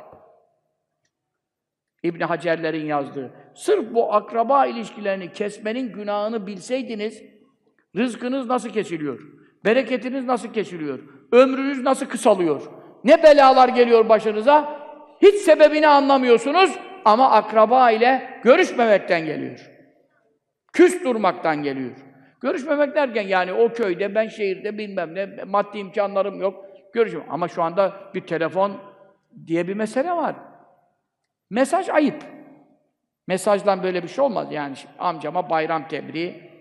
İbn Hacerlerin yazdığı. Sırf bu akraba ilişkilerini kesmenin günahını bilseydiniz, rızkınız nasıl kesiliyor? Bereketiniz nasıl kesiliyor? Ömrünüz nasıl kısalıyor? Ne belalar geliyor başınıza? Hiç sebebini anlamıyorsunuz ama akraba ile görüşmemekten geliyor. Küs durmaktan geliyor. Görüşmemek derken yani o köyde, ben şehirde bilmem ne, maddi imkanlarım yok. Görüşüm. Ama şu anda bir telefon diye bir mesele var. Mesaj ayıp. Mesajdan böyle bir şey olmaz. Yani amcama bayram tebriği,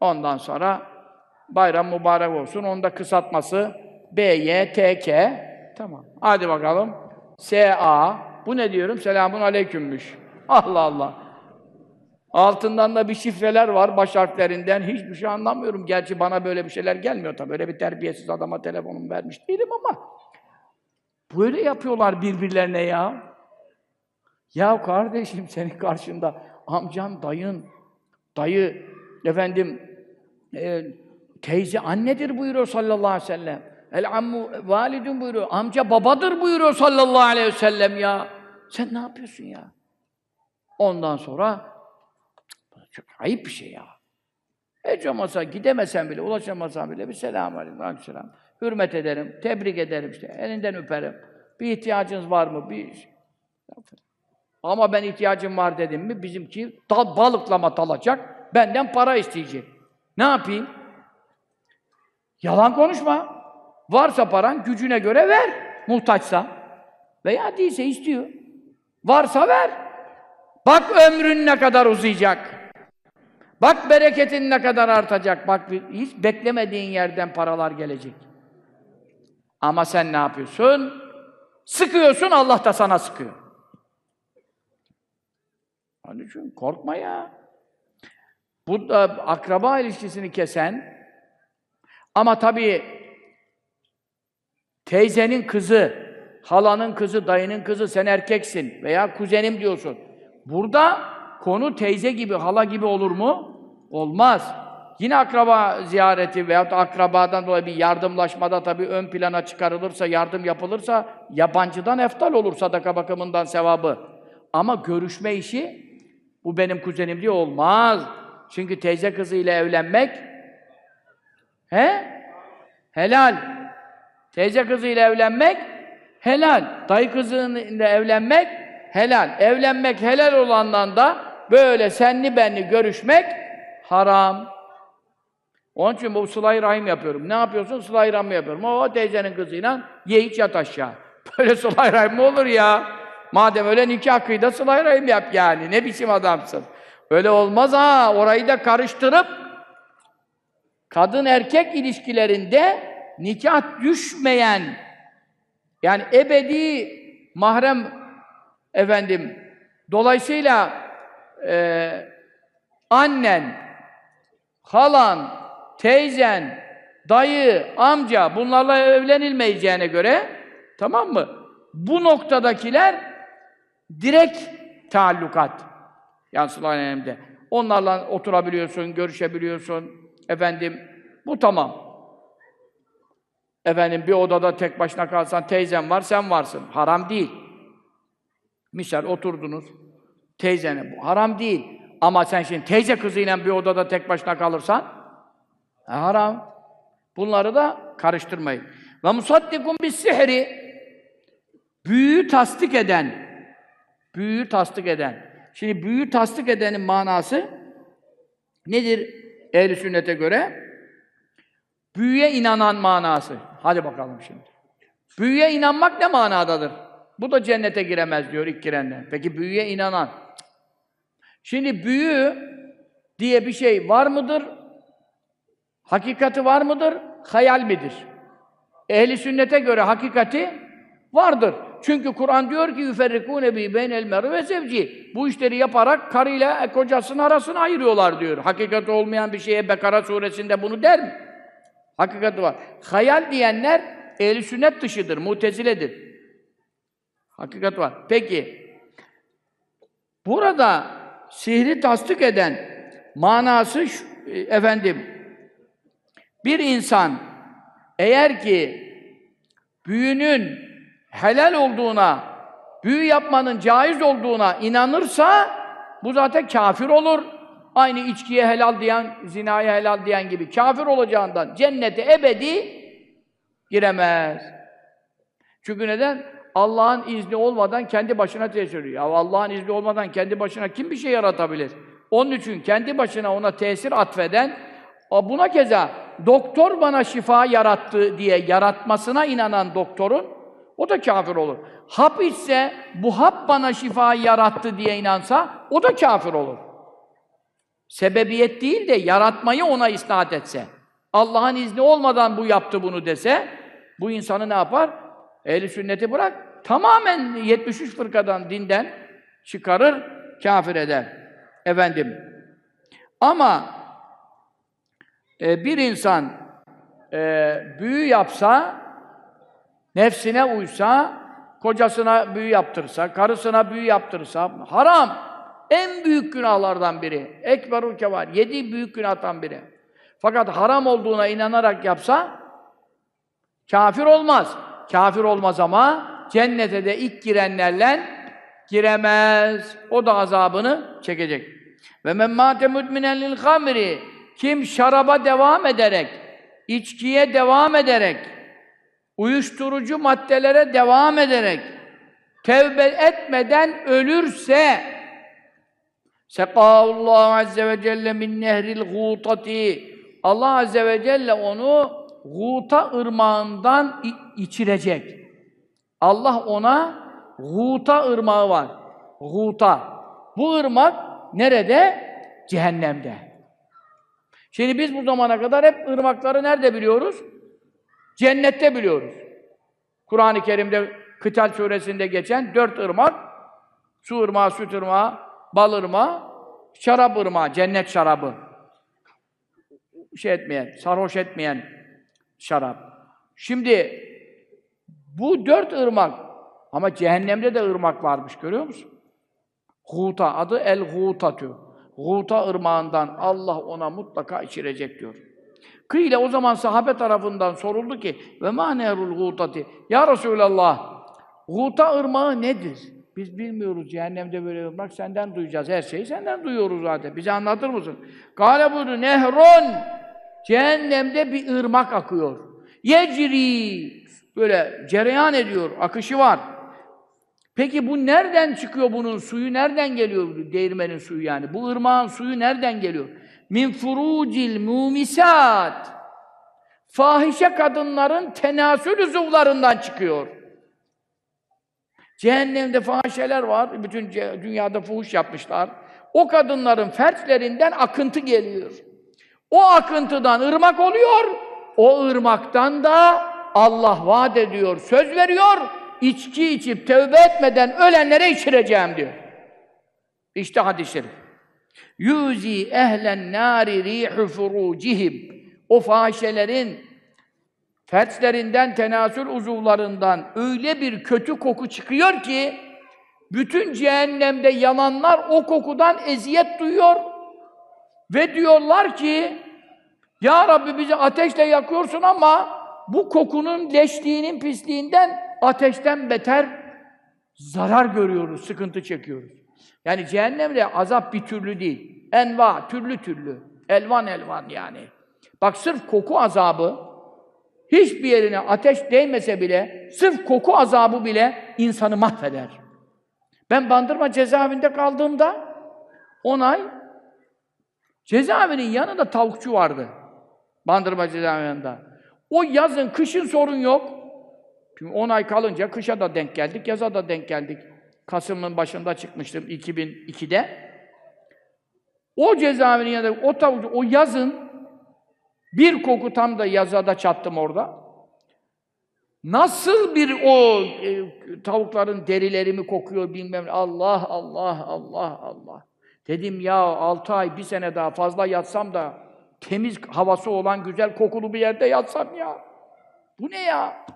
ondan sonra bayram mübarek olsun, onu da kısaltması B, Y, T, K. Tamam. Hadi bakalım. S, A. Bu ne diyorum? Selamun aleykümmüş. Allah Allah. Altından da bir şifreler var baş harflerinden. Hiçbir şey anlamıyorum. Gerçi bana böyle bir şeyler gelmiyor tabii. Böyle bir terbiyesiz adama telefonumu vermiş değilim ama böyle yapıyorlar birbirlerine ya. Ya kardeşim senin karşında amcan, dayın, dayı efendim e, teyze annedir buyuruyor sallallahu aleyhi ve sellem. El ammu validun buyuruyor. Amca babadır buyuruyor sallallahu aleyhi ve sellem ya. Sen ne yapıyorsun ya? Ondan sonra çok ayıp bir şey ya. Hiç olmazsa gidemesem bile, ulaşamasam bile bir selamun aleyküm, aleykümselam. Hürmet ederim, tebrik ederim işte, elinden öperim. Bir ihtiyacınız var mı? Bir Ama ben ihtiyacım var dedim mi bizimki dal, balıklama dalacak, benden para isteyecek. Ne yapayım? Yalan konuşma. Varsa paran gücüne göre ver. Muhtaçsa. Veya değilse istiyor. Varsa ver. Bak ömrün ne kadar uzayacak. Bak bereketin ne kadar artacak. Bak hiç beklemediğin yerden paralar gelecek. Ama sen ne yapıyorsun? Sıkıyorsun, Allah da sana sıkıyor. Onun için korkma ya. Bu da akraba ilişkisini kesen ama tabii teyzenin kızı, halanın kızı, dayının kızı, sen erkeksin veya kuzenim diyorsun. Burada konu teyze gibi, hala gibi olur mu? Olmaz. Yine akraba ziyareti veyahut da akrabadan dolayı bir yardımlaşmada tabii ön plana çıkarılırsa, yardım yapılırsa yabancıdan eftal olur sadaka bakımından sevabı. Ama görüşme işi bu benim kuzenim diye olmaz. Çünkü teyze kızıyla evlenmek he? Helal. Teyze kızıyla evlenmek helal. Dayı kızıyla evlenmek helal. Evlenmek helal olandan da böyle senli benli görüşmek haram. Onun için bu sıla rahim yapıyorum. Ne yapıyorsun? sıla rahim yapıyorum. O teyzenin kızıyla ye iç yat aşağı. [laughs] Böyle sıla rahim mi olur ya? Madem öyle nikah kıyda sıla rahim yap yani. Ne biçim adamsın? Öyle olmaz ha. Orayı da karıştırıp kadın erkek ilişkilerinde nikah düşmeyen yani ebedi mahrem efendim dolayısıyla e, annen, halan, teyzen, dayı, amca bunlarla evlenilmeyeceğine göre tamam mı? Bu noktadakiler direkt taallukat. Yansılan önemli. Onlarla oturabiliyorsun, görüşebiliyorsun. Efendim, bu tamam. Efendim bir odada tek başına kalsan teyzen var, sen varsın. Haram değil. Misal oturdunuz, teyzene bu haram değil. Ama sen şimdi teyze kızıyla bir odada tek başına kalırsan e, haram. Bunları da karıştırmayın. Ve musaddikum bis sihri büyüyü tasdik eden büyüyü tasdik eden. Şimdi büyüyü tasdik edenin manası nedir ehl sünnete göre? Büyüye inanan manası. Hadi bakalım şimdi. Büyüye inanmak ne manadadır? Bu da cennete giremez diyor ilk girenler. Peki büyüye inanan. Şimdi büyü diye bir şey var mıdır? Hakikati var mıdır? Hayal midir? Ehli sünnete göre hakikati vardır. Çünkü Kur'an diyor ki yüferrikûne bî beynel mer'i ve zevci. Bu işleri yaparak karıyla kocasının arasını ayırıyorlar diyor. Hakikat olmayan bir şeye Bekara suresinde bunu der mi? Hakikati var. Hayal diyenler ehl sünnet dışıdır, muteziledir. Hakikat var. Peki burada sihri tasdik eden manası şu, e, efendim bir insan eğer ki büyünün helal olduğuna, büyü yapmanın caiz olduğuna inanırsa bu zaten kafir olur. Aynı içkiye helal diyen, zinaya helal diyen gibi kafir olacağından cennete ebedi giremez. Çünkü neden? Allah'ın izni olmadan kendi başına tesir ediyor. Allah'ın izni olmadan kendi başına kim bir şey yaratabilir? Onun için kendi başına ona tesir atfeden, buna keza doktor bana şifa yarattı diye yaratmasına inanan doktorun, o da kafir olur. Hap içse, bu hap bana şifa yarattı diye inansa, o da kafir olur. Sebebiyet değil de yaratmayı ona isnat etse. Allah'ın izni olmadan bu yaptı bunu dese, bu insanı ne yapar? Ehli sünneti bırak, tamamen 73 fırkadan, dinden çıkarır, kafir eder. Efendim. Ama e, bir insan e, büyü yapsa, nefsine uysa, kocasına büyü yaptırsa, karısına büyü yaptırsa, haram. En büyük günahlardan biri. Ekberul kevar. Yedi büyük günahtan biri. Fakat haram olduğuna inanarak yapsa kafir olmaz. Kafir olmaz ama cennete de ilk girenlerle giremez. O da azabını çekecek. Ve men mâte mudminen lil kim şaraba devam ederek, içkiye devam ederek, uyuşturucu maddelere devam ederek, tevbe etmeden ölürse Sekâhullâhu azze ve celle min nehril gûtati Allah azze ve celle onu Gûta ırmağından içirecek. Allah ona Gûta ırmağı var. Gûta. Bu ırmak nerede? Cehennemde. Şimdi biz bu zamana kadar hep ırmakları nerede biliyoruz? Cennette biliyoruz. Kur'an-ı Kerim'de Kıtal suresinde geçen dört ırmak, su ırmağı, süt ırmağı, bal ırmağı, şarap ırmağı, cennet şarabı. Şey etmeyen, sarhoş etmeyen şarap. Şimdi bu dört ırmak ama cehennemde de ırmak varmış görüyor musun? Huta adı El Hutatü. Huta ırmağından Allah ona mutlaka içirecek diyor. Kıyle o zaman sahabe tarafından soruldu ki ve ma nehrul hutati ya Resulallah huta ırmağı nedir? Biz bilmiyoruz cehennemde böyle ırmak senden duyacağız. Her şeyi senden duyuyoruz zaten. Bize anlatır mısın? Kale buyurdu nehrun cehennemde bir ırmak akıyor. Yecri böyle cereyan ediyor, akışı var. Peki bu nereden çıkıyor bunun suyu? Nereden geliyor değirmenin suyu yani? Bu ırmağın suyu nereden geliyor? Min furucil mumisat. Fahişe kadınların tenasül uzuvlarından çıkıyor. Cehennemde fahişeler var. Bütün dünyada fuhuş yapmışlar. O kadınların fertlerinden akıntı geliyor. O akıntıdan ırmak oluyor. O ırmaktan da Allah vaat ediyor, söz veriyor içki içip tövbe etmeden ölenlere içireceğim diyor. İşte hadis-i şerif. Yuzi ehlen nari rihu furucihim. O fahişelerin fertlerinden, tenasül uzuvlarından öyle bir kötü koku çıkıyor ki bütün cehennemde yananlar o kokudan eziyet duyuyor ve diyorlar ki Ya Rabbi bizi ateşle yakıyorsun ama bu kokunun leşliğinin, pisliğinden ateşten beter zarar görüyoruz, sıkıntı çekiyoruz. Yani cehennemde azap bir türlü değil. Enva, türlü türlü. Elvan elvan yani. Bak sırf koku azabı, hiçbir yerine ateş değmese bile, sırf koku azabı bile insanı mahveder. Ben Bandırma cezaevinde kaldığımda 10 ay cezaevinin yanında tavukçu vardı. Bandırma cezaevinde. O yazın, kışın sorun yok. Çünkü 10 ay kalınca kışa da denk geldik, yaza da denk geldik. Kasım'ın başında çıkmıştım 2002'de. O cezaevinin yanında, o tavukçu, o yazın bir koku tam da yazada çattım orada. Nasıl bir o e, tavukların derilerimi kokuyor bilmem Allah Allah Allah Allah. Dedim ya altı ay bir sene daha fazla yatsam da temiz havası olan güzel kokulu bir yerde yatsam ya. Bu ne ya?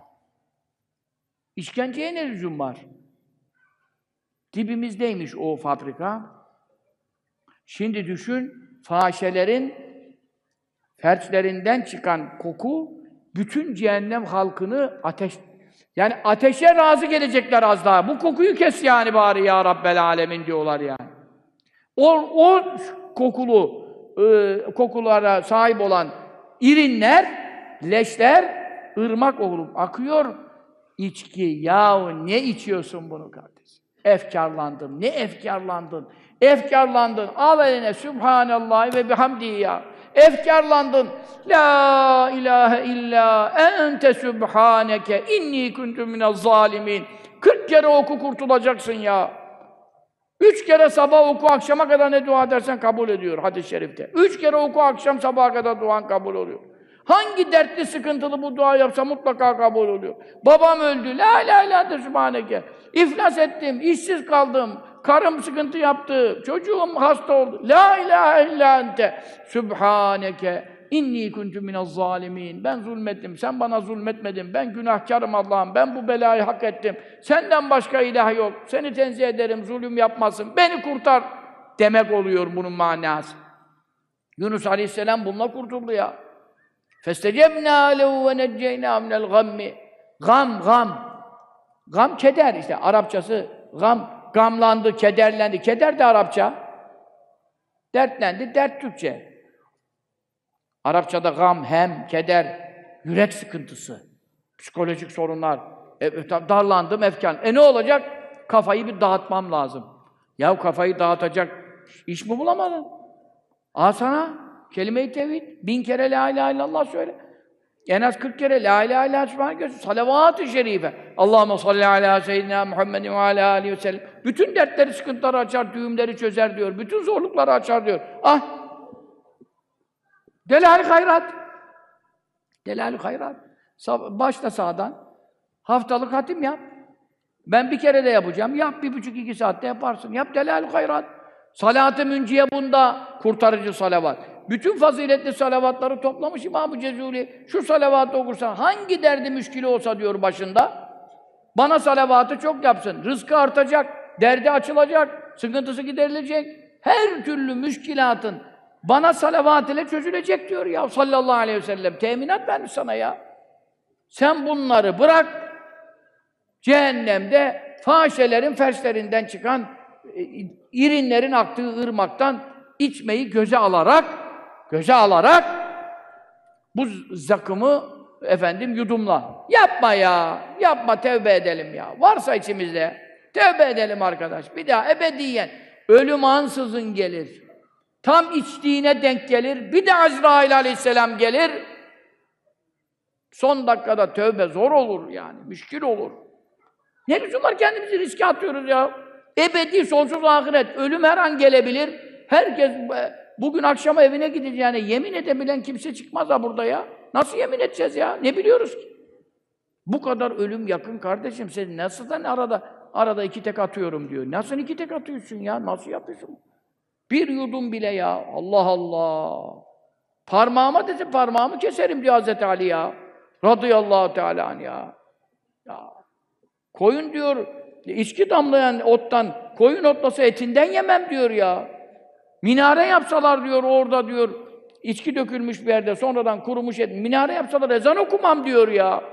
İşkenceye ne lüzum var? Dibimizdeymiş o fabrika. Şimdi düşün, fahişelerin ferçlerinden çıkan koku bütün cehennem halkını ateş yani ateşe razı gelecekler az daha. Bu kokuyu kes yani bari ya Rabbel alemin diyorlar yani. O, o kokulu e, kokulara sahip olan irinler, leşler ırmak olup akıyor. İçki, yahu ne içiyorsun bunu? Efkarlandım. Ne efkarlandın? Efkarlandın. Al eline Sübhanallah ve bihamdihi ya. Efkarlandın. La ilahe illa ente sübhaneke inni kuntum minez zalimin. 40 kere oku kurtulacaksın ya. Üç kere sabah oku, akşama kadar ne dua edersen kabul ediyor hadis-i şerifte. Üç kere oku, akşam sabaha kadar duan kabul oluyor. Hangi dertli, sıkıntılı bu dua yapsa mutlaka kabul oluyor. Babam öldü, la la la de sübhaneke. İflas ettim, işsiz kaldım, karım sıkıntı yaptı, çocuğum hasta oldu. La ilahe illa ente sübhaneke inni kuntu minez zalimin. Ben zulmettim, sen bana zulmetmedin. Ben günahkarım Allah'ım, ben bu belayı hak ettim. Senden başka ilah yok. Seni tenzih ederim, zulüm yapmasın. Beni kurtar. demek oluyor bunun manası. Yunus Aleyhisselam bununla kurtuldu ya. فَاسْتَجَبْنَا لَهُ وَنَجَّيْنَا مِنَ الْغَمِّ Gam, gam. Gam, keder işte. Arapçası gam, gamlandı, kederlendi. Keder de Arapça. Dertlendi, dert Türkçe. Arapçada gam, hem, keder, yürek sıkıntısı, psikolojik sorunlar. E, darlandım, efkan. E ne olacak? Kafayı bir dağıtmam lazım. Ya kafayı dağıtacak iş mi bulamadın? Al sana kelime-i tevhid. Bin kere la ilahe illallah söyle. En az 40 kere la ilahe illallah subhanahu göster. Salavat-ı şerife. Allahümme salli ala seyyidina Muhammedin ve ala aleyhi ve sellem. Bütün dertleri, sıkıntıları açar, düğümleri çözer diyor. Bütün zorlukları açar diyor. Ah! Delal hayrat. Delal hayrat. Başla sağdan. Haftalık hatim yap. Ben bir kere de yapacağım. Yap bir buçuk iki saatte yaparsın. Yap delal hayrat. Salat-ı münciye bunda kurtarıcı salavat. Bütün faziletli salavatları toplamış İmam-ı Cezuli. Şu salavatı okursan hangi derdi müşkili olsa diyor başında. Bana salavatı çok yapsın. Rızkı artacak, derdi açılacak, sıkıntısı giderilecek. Her türlü müşkilatın bana salavat ile çözülecek diyor ya sallallahu aleyhi ve sellem. Teminat vermiş sana ya. Sen bunları bırak. Cehennemde fahişelerin ferslerinden çıkan e, irinlerin aktığı ırmaktan içmeyi göze alarak göze alarak bu zakımı efendim yudumla. Yapma ya. Yapma tevbe edelim ya. Varsa içimizde tevbe edelim arkadaş. Bir daha ebediyen ölüm ansızın gelir. Tam içtiğine denk gelir. Bir de Azrail aleyhisselam gelir. Son dakikada tövbe zor olur yani. Müşkil olur. Ne lüzum var kendimizi riske atıyoruz ya. Ebedi, sonsuz ahiret. Ölüm her an gelebilir. Herkes bugün akşama evine gideceğine yemin edebilen kimse çıkmaz ha burada ya. Nasıl yemin edeceğiz ya? Ne biliyoruz ki? Bu kadar ölüm yakın kardeşim. Sen nasıl da arada arada iki tek atıyorum diyor. Nasıl iki tek atıyorsun ya? Nasıl yapıyorsun? Bir yudum bile ya. Allah Allah. Parmağıma dedi parmağımı keserim diyor Hazreti Ali ya. Radıyallahu teala ya. Ya. Koyun diyor, içki damlayan ottan, koyun otlasa etinden yemem diyor ya. Minare yapsalar diyor orada diyor, içki dökülmüş bir yerde, sonradan kurumuş et, minare yapsalar ezan okumam diyor ya.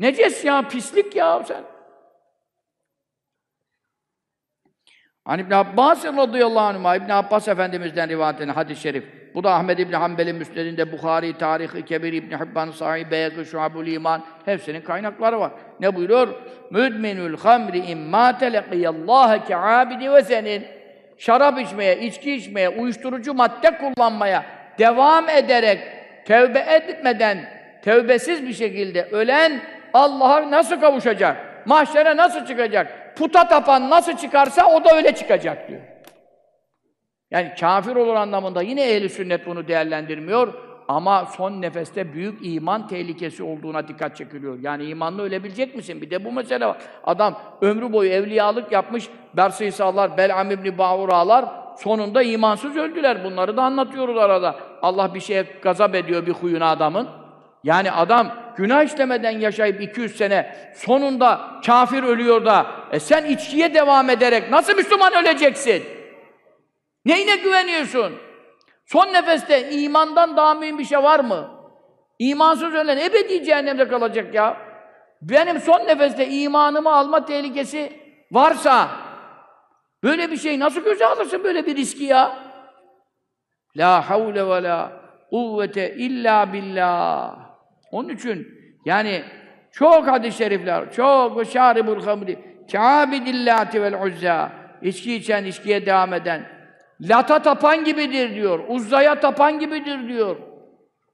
Neces ya, pislik ya sen. Hani İbn Abbas radıyallahu anh, İbn Abbas Efendimiz'den rivayet eden hadis-i şerif. Bu da Ahmed İbn Hanbel'in müsnedinde Bukhari, Tarih-i Kebir, İbn Hibban, Sahih, Beyakı, Şuabul İman hepsinin kaynakları var. Ne buyuruyor? Müdminül hamri imma telekiyallâhe ke'abidi ve senin. Şarap içmeye, içki içmeye, uyuşturucu madde kullanmaya devam ederek tevbe etmeden, tevbesiz bir şekilde ölen Allah'a nasıl kavuşacak? Mahşere nasıl çıkacak? Puta tapan nasıl çıkarsa o da öyle çıkacak diyor. Yani kafir olur anlamında yine ehli sünnet bunu değerlendirmiyor ama son nefeste büyük iman tehlikesi olduğuna dikkat çekiliyor. Yani imanlı ölebilecek misin? Bir de bu mesele var. Adam ömrü boyu evliyalık yapmış, Bers İsa'lar, Bel'am İbni Bağura'lar sonunda imansız öldüler. Bunları da anlatıyoruz arada. Allah bir şeye gazap ediyor bir huyuna adamın. Yani adam günah işlemeden yaşayıp 200 sene sonunda kafir ölüyor da e sen içkiye devam ederek nasıl Müslüman öleceksin? Neyine güveniyorsun? Son nefeste imandan daha mühim bir şey var mı? İmansız ölen ebedi cehennemde kalacak ya. Benim son nefeste imanımı alma tehlikesi varsa böyle bir şey nasıl göze alırsın böyle bir riski ya? La havle ve la kuvvete illa billah. Onun için yani çok hadis-i şerifler, çok ve şaribul hamri, kâbidillâti vel uzzâ, içki içen, içkiye devam eden, Lata tapan gibidir diyor. Uzzaya tapan gibidir diyor.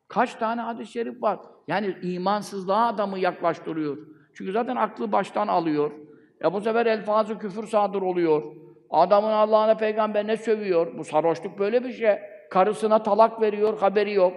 Kaç tane hadis-i şerif var. Yani imansızlığa adamı yaklaştırıyor. Çünkü zaten aklı baştan alıyor. Ya bu sefer elfazı küfür sadır oluyor. Adamın Allah'ına peygamberine sövüyor. Bu sarhoşluk böyle bir şey. Karısına talak veriyor, haberi yok.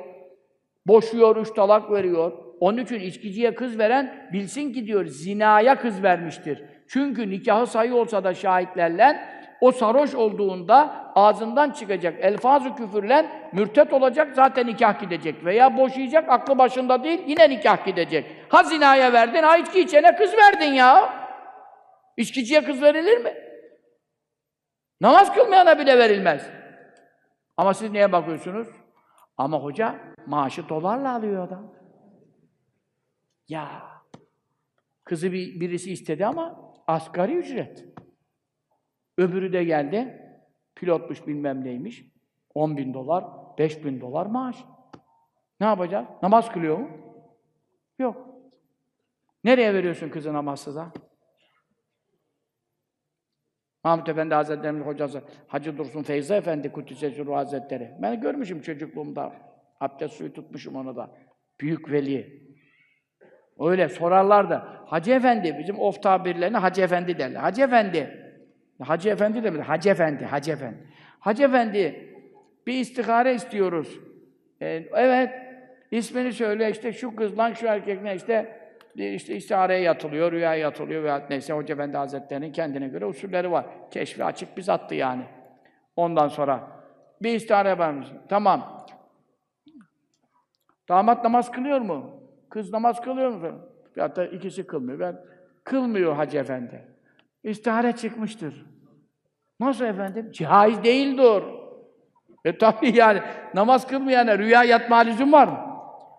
Boşuyor, üç talak veriyor. Onun için içkiciye kız veren bilsin ki diyor zinaya kız vermiştir. Çünkü nikahı sayı olsa da şahitlerle o sarhoş olduğunda ağzından çıkacak elfaz-ı küfürlen mürtet olacak zaten nikah gidecek veya boşayacak aklı başında değil yine nikah gidecek. Ha zinaya verdin ha içki içene kız verdin ya. İçkiciye kız verilir mi? Namaz kılmayana bile verilmez. Ama siz neye bakıyorsunuz? Ama hoca maaşı dolarla alıyor adam. Ya kızı bir, birisi istedi ama asgari ücret. Öbürü de geldi. Pilotmuş bilmem neymiş. 10 bin dolar, 5 bin dolar maaş. Ne yapacağız? Namaz kılıyor mu? Yok. Nereye veriyorsun kızı namazsıza? Mahmut Efendi Hazretleri'nin hocası Hacı Dursun Feyza Efendi Kudüs'e Hazretleri. Ben görmüşüm çocukluğumda. Abdest suyu tutmuşum onu da. Büyük veli. Öyle sorarlar da. Hacı Efendi, bizim of tabirlerine Hacı Efendi derler. Hacı Efendi. Hacı Efendi de mi? Hacı Efendi, Hacı Efendi. Hacı Efendi, bir istihare istiyoruz. Ee, evet, ismini söyle işte şu kızla şu erkekle işte işte istihareye yatılıyor, rüya yatılıyor veya neyse Hoca Efendi Hazretleri'nin kendine göre usulleri var. Keşfi açık bir attı yani. Ondan sonra bir istihare yaparmış. Tamam. Damat namaz kılıyor mu? Kız namaz kılıyor mu? Hatta ikisi kılmıyor. Ben kılmıyor Hacı Efendi. İstihare çıkmıştır. Nasıl efendim? Caiz değildir. E tabii yani namaz kılmayana rüya yatma lüzum var mı?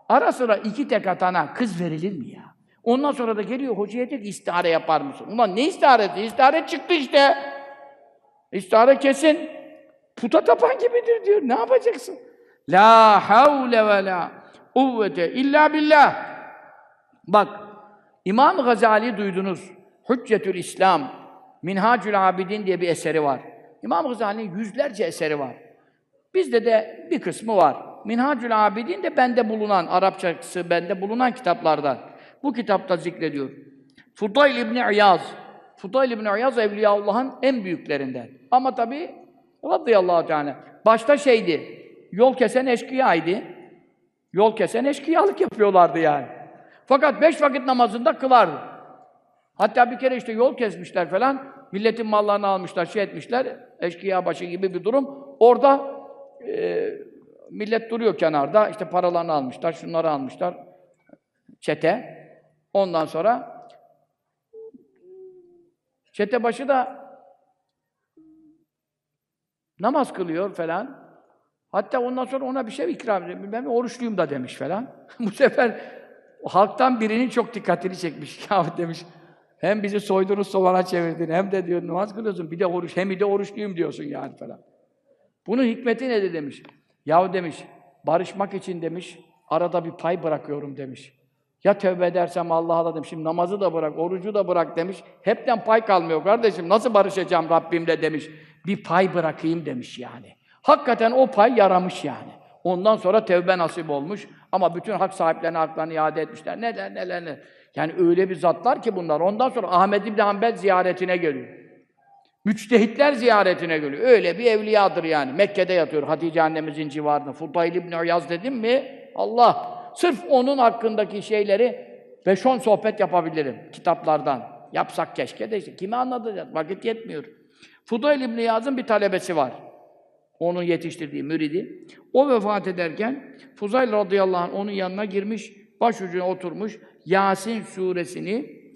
Ara sıra iki tek atana kız verilir mi ya? Ondan sonra da geliyor hocaya diyor ki istihare yapar mısın? Ulan ne istiharesi? İstihare çıktı işte. İstihare kesin. Puta tapan gibidir diyor. Ne yapacaksın? La havle ve la kuvvete illa billah. Bak, İmam Gazali duydunuz. Hüccetül İslam, Minhacül Abidin diye bir eseri var. İmam Gazali'nin yüzlerce eseri var. Bizde de bir kısmı var. Minhacül Abidin de bende bulunan, Arapçası bende bulunan kitaplardan. Bu kitapta zikrediyor. Fudayl İbni İyaz. Fudayl İbni İyaz Evliyaullah'ın en büyüklerinden. Ama tabi radıyallahu teala. Başta şeydi, yol kesen eşkıyaydı. Yol kesen eşkıyalık yapıyorlardı yani. Fakat beş vakit namazında kılardı. Hatta bir kere işte yol kesmişler falan, milletin mallarını almışlar, şey etmişler, eşkıya başı gibi bir durum. Orada e, millet duruyor kenarda, işte paralarını almışlar, şunları almışlar, çete. Ondan sonra çete başı da namaz kılıyor falan. Hatta ondan sonra ona bir şey ikram ediyor. Ben oruçluyum da demiş falan. [laughs] Bu sefer halktan birinin çok dikkatini çekmiş. [laughs] Ya demiş, hem bizi soydunuz, sovana çevirdin, hem de diyor namaz kılıyorsun, bir de oruç, hem de oruçluyum diyorsun yani falan. Bunun hikmeti nedir demiş. Yahu demiş, barışmak için demiş, arada bir pay bırakıyorum demiş. Ya tövbe edersem Allah'a da demiş, şimdi namazı da bırak, orucu da bırak demiş. Hepten pay kalmıyor kardeşim, nasıl barışacağım Rabbimle demiş. Bir pay bırakayım demiş yani. Hakikaten o pay yaramış yani. Ondan sonra tevbe nasip olmuş. Ama bütün hak sahiplerine haklarını iade etmişler. Neler neler neler. Yani öyle bir zatlar ki bunlar. Ondan sonra Ahmed İbni Hanbel ziyaretine geliyor. Müçtehitler ziyaretine geliyor. Öyle bir evliyadır yani. Mekke'de yatıyor Hatice annemizin civarında. Fudayl İbni Uyaz dedim mi? Allah! Sırf onun hakkındaki şeyleri 5-10 sohbet yapabilirim kitaplardan. Yapsak keşke de işte. Kime anlatacağız? Vakit yetmiyor. Fudayl İbni Yaz'ın bir talebesi var. Onun yetiştirdiği müridi. O vefat ederken Fuzayl radıyallahu anh onun yanına girmiş, başucuna oturmuş, Yasin suresini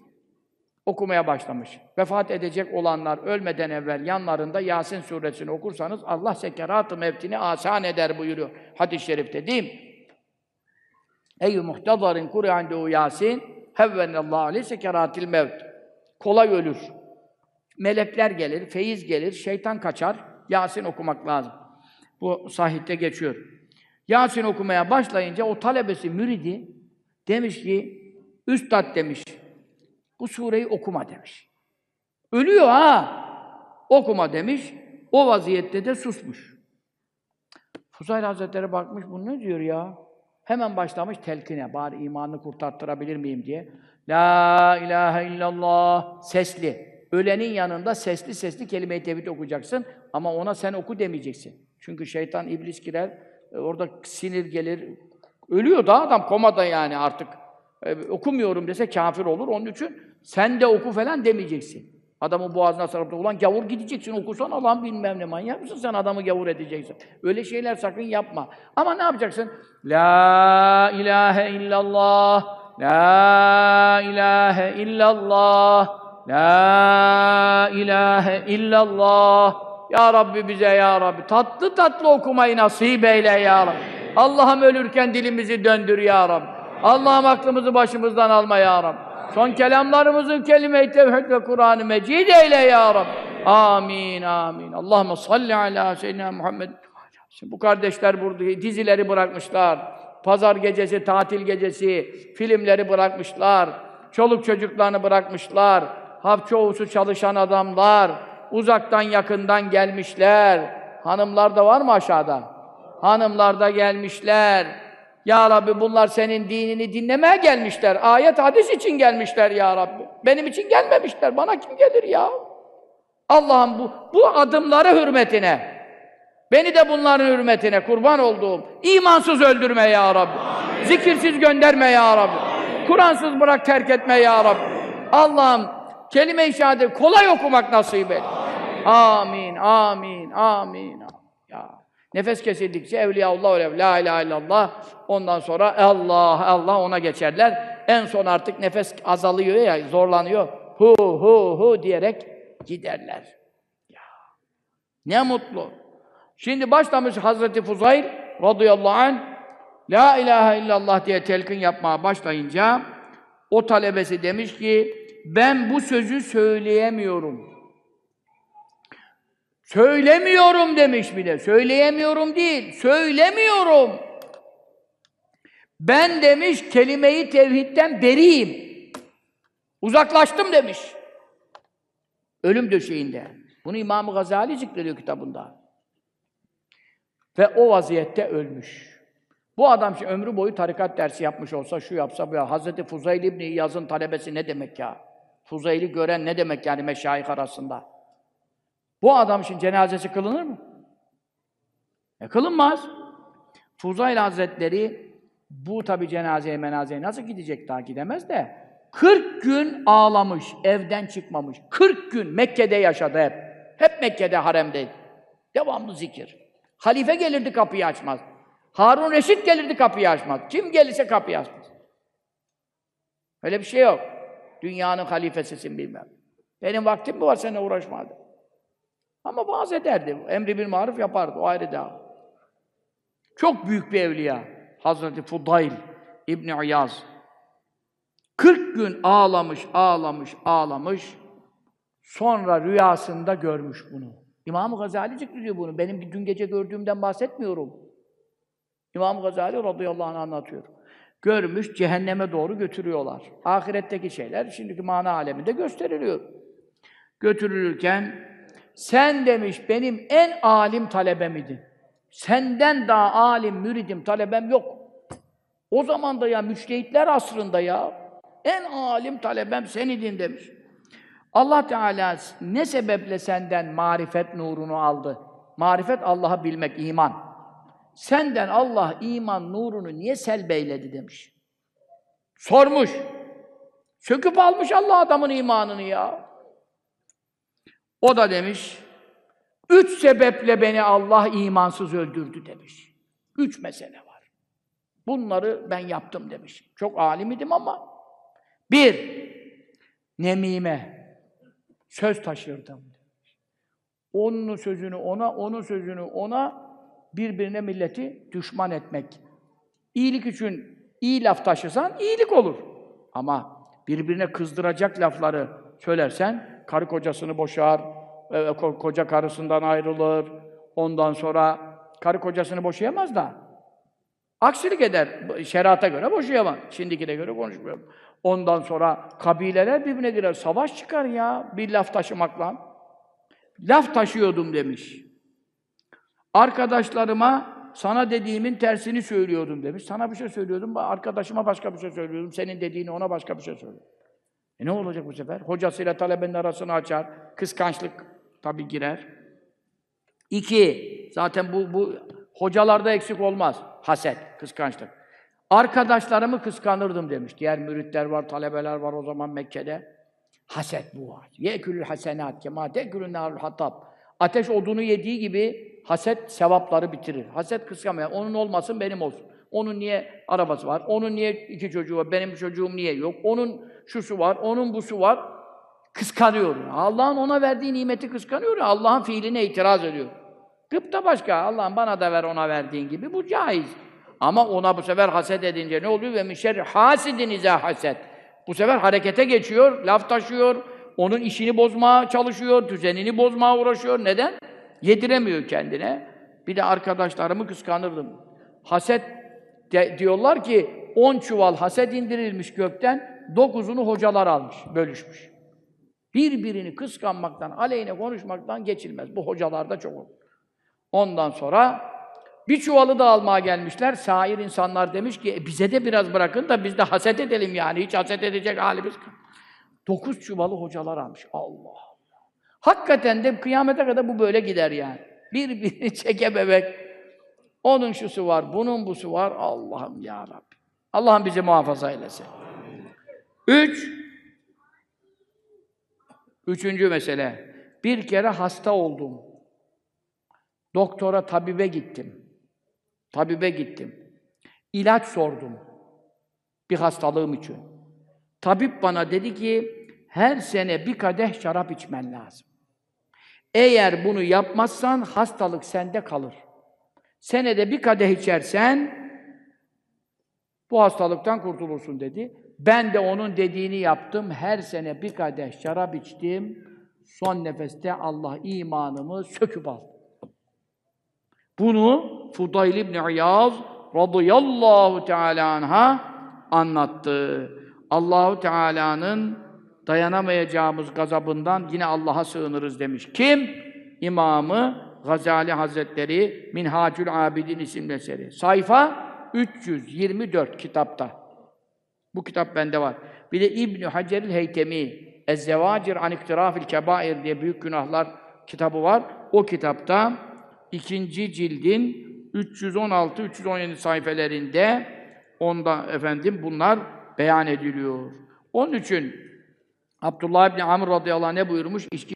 okumaya başlamış. Vefat edecek olanlar ölmeden evvel yanlarında Yasin suresini okursanız Allah sekerat-ı mevtini asan eder buyuruyor hadis-i şerifte değil mi? Ey muhtadarin Kur'an'da Yasin hevvenallahu aleyhi sekeratil mevt. Kolay ölür. Melekler gelir, feyiz gelir, şeytan kaçar. Yasin okumak lazım. Bu sahihte geçiyor. Yasin okumaya başlayınca o talebesi, müridi demiş ki, Üstad demiş, bu sureyi okuma demiş. Ölüyor ha! Okuma demiş. O vaziyette de susmuş. Fuzayl Hazretleri bakmış, bu ne diyor ya? Hemen başlamış telkine, bari imanını kurtarttırabilir miyim diye. La ilahe illallah, sesli. Ölenin yanında sesli sesli kelime-i tevhid okuyacaksın ama ona sen oku demeyeceksin. Çünkü şeytan, iblis girer, e, orada sinir gelir. Ölüyor da adam komada yani artık. E, okumuyorum dese kafir olur. Onun için sen de oku falan demeyeceksin. Adamın boğazına sarıp da ulan gavur gideceksin okusan Allah'ım bilmem ne manyak mısın sen adamı gavur edeceksin. Öyle şeyler sakın yapma. Ama ne yapacaksın? La ilahe illallah La ilahe illallah La ilahe illallah Ya Rabbi bize ya Rabbi tatlı tatlı okumayı nasip eyle ya Rabbi. Allah'ım ölürken dilimizi döndür ya Rabbi. Allah'ım aklımızı başımızdan alma ya Rabbi. Son kelamlarımızı kelime-i tevhid ve Kur'an-ı Mecid eyle ya Rabbi. Amin, amin. Allahümme salli ala seyyidina Muhammed. Şimdi bu kardeşler burada dizileri bırakmışlar. Pazar gecesi, tatil gecesi, filmleri bırakmışlar. Çoluk çocuklarını bırakmışlar. Hap çoğusu çalışan adamlar. Uzaktan yakından gelmişler. Hanımlar da var mı aşağıda? Hanımlar da gelmişler. Ya Rabbi bunlar senin dinini dinlemeye gelmişler. Ayet hadis için gelmişler ya Rabbi. Benim için gelmemişler. Bana kim gelir ya? Allah'ım bu, bu adımları hürmetine, beni de bunların hürmetine kurban olduğum, imansız öldürme ya Rabbi. Zikirsiz gönderme ya Rabbi. Kur'ansız bırak terk etme ya Rabbi. Allah'ım kelime-i kolay okumak nasip et. Amin, amin, amin. Ya. Nefes kesildikçe Evliyaullah öyle la ilahe illallah ondan sonra Allah Allah ona geçerler. En son artık nefes azalıyor ya zorlanıyor. Hu hu hu diyerek giderler. Ya. Ne mutlu. Şimdi başlamış Hazreti Fuzayl radıyallahu anh La ilahe illallah diye telkin yapmaya başlayınca o talebesi demiş ki ben bu sözü söyleyemiyorum. Söylemiyorum demiş bir de. Söyleyemiyorum değil, söylemiyorum. Ben demiş kelimeyi tevhidden beriyim. Uzaklaştım demiş. Ölüm döşeğinde. Bunu İmam-ı Gazali zikrediyor kitabında. Ve o vaziyette ölmüş. Bu adam şimdi ömrü boyu tarikat dersi yapmış olsa, şu yapsa bu ya. Hazreti Fuzayl İbni İyaz'ın talebesi ne demek ya? Fuzayl'i gören ne demek yani meşayih arasında? Bu adam için cenazesi kılınır mı? E kılınmaz. Fuzayl Hazretleri bu tabi cenazeye menazeye nasıl gidecek daha gidemez de 40 gün ağlamış, evden çıkmamış. 40 gün Mekke'de yaşadı hep. Hep Mekke'de haremde. Devamlı zikir. Halife gelirdi kapıyı açmaz. Harun Reşit gelirdi kapıyı açmaz. Kim gelirse kapıyı açmaz. Öyle bir şey yok. Dünyanın halifesisin bilmem. Benim vaktim mi var seninle uğraşmadı. Ama vaaz ederdi. Emri bil maruf yapardı. O ayrı daha. Çok büyük bir evliya. Hazreti Fudayl İbni İyaz. 40 gün ağlamış, ağlamış, ağlamış. Sonra rüyasında görmüş bunu. İmam-ı Gazali zikrediyor bunu. Benim dün gece gördüğümden bahsetmiyorum. İmam Gazali radıyallahu anh anlatıyor. Görmüş, cehenneme doğru götürüyorlar. Ahiretteki şeyler şimdiki mana aleminde gösteriliyor. Götürülürken sen demiş benim en alim talebem idin. Senden daha alim, müridim, talebem yok. O zaman da ya müçtehitler asrında ya en alim talebem sen idin demiş. Allah Teala ne sebeple senden marifet nurunu aldı? Marifet Allah'ı bilmek, iman. Senden Allah iman nurunu niye selbeyledi demiş. Sormuş. Söküp almış Allah adamın imanını ya. O da demiş, üç sebeple beni Allah imansız öldürdü demiş. Üç mesele var. Bunları ben yaptım demiş. Çok alim idim ama. Bir, nemime. Söz taşırdım. Onun sözünü ona, onun sözünü ona, birbirine milleti düşman etmek. İyilik için iyi laf taşısan iyilik olur. Ama birbirine kızdıracak lafları söylersen karı kocasını boşar, e, koca karısından ayrılır. Ondan sonra karı kocasını boşayamaz da. Aksilik eder. Şerata göre boşayamaz. Şimdikine göre konuşmuyorum. Ondan sonra kabileler birbirine girer. Savaş çıkar ya bir laf taşımakla. Laf taşıyordum demiş. Arkadaşlarıma sana dediğimin tersini söylüyordum demiş. Sana bir şey söylüyordum, arkadaşıma başka bir şey söylüyordum. Senin dediğini ona başka bir şey söylüyordum. E ne olacak bu sefer? Hocasıyla talebenin arasını açar. Kıskançlık tabii girer. İki, zaten bu, bu hocalarda eksik olmaz. Haset, kıskançlık. Arkadaşlarımı kıskanırdım demiş. Diğer müritler var, talebeler var o zaman Mekke'de. Haset bu var. Yekülül hasenat kema tekülün narul hatab. Ateş odunu yediği gibi haset sevapları bitirir. Haset kıskanmaya. Onun olmasın benim olsun. Onun niye arabası var? Onun niye iki çocuğu var? Benim çocuğum niye yok? Onun şusu var, onun busu var. Kıskanıyor. Allah'ın ona verdiği nimeti kıskanıyor. Allah'ın fiiline itiraz ediyor. Gıpta başka. Allah'ım bana da ver ona verdiğin gibi. Bu caiz. Ama ona bu sefer haset edince ne oluyor? Ve mişer hasidin izâ haset. Bu sefer harekete geçiyor, laf taşıyor, onun işini bozmaya çalışıyor, düzenini bozmaya uğraşıyor. Neden? Yediremiyor kendine. Bir de arkadaşlarımı kıskanırdım. Haset de- diyorlar ki 10 çuval haset indirilmiş gökten, 9'unu hocalar almış, bölüşmüş. Birbirini kıskanmaktan, aleyhine konuşmaktan geçilmez. Bu hocalarda çok olur. Ondan sonra bir çuvalı da almaya gelmişler. Sair insanlar demiş ki "E, bize de biraz bırakın da biz de haset edelim yani. Hiç haset edecek halimiz yok. Dokuz çuvalı hocalar almış. Allah Allah. Hakikaten de kıyamete kadar bu böyle gider yani. Birbirini [laughs] çeke bebek. Onun şusu var, bunun busu var. Allah'ım ya Rabbi. Allah'ım bizi muhafaza eylesin. Üç. Üçüncü mesele. Bir kere hasta oldum. Doktora, tabibe gittim. Tabibe gittim. İlaç sordum. Bir hastalığım için. Tabip bana dedi ki, her sene bir kadeh şarap içmen lazım. Eğer bunu yapmazsan hastalık sende kalır. Senede bir kadeh içersen bu hastalıktan kurtulursun dedi. Ben de onun dediğini yaptım. Her sene bir kadeh şarap içtim. Son nefeste Allah imanımı söküp aldı. Bunu Fudayl İbn İyaz radıyallahu teala anha anlattı. Allahu Teala'nın dayanamayacağımız gazabından yine Allah'a sığınırız demiş. Kim? İmamı Gazali Hazretleri Minhacül Abidin isimli eseri. Sayfa 324 kitapta. Bu kitap bende var. Bir de İbn Hacer'il Heytemi Ez-Zevacir an İktirafil Kebair diye büyük günahlar kitabı var. O kitapta ikinci cildin 316-317 sayfelerinde onda efendim bunlar beyan ediliyor. Onun için Abdullah İbni Amr radıyallahu anh ne buyurmuş? İçki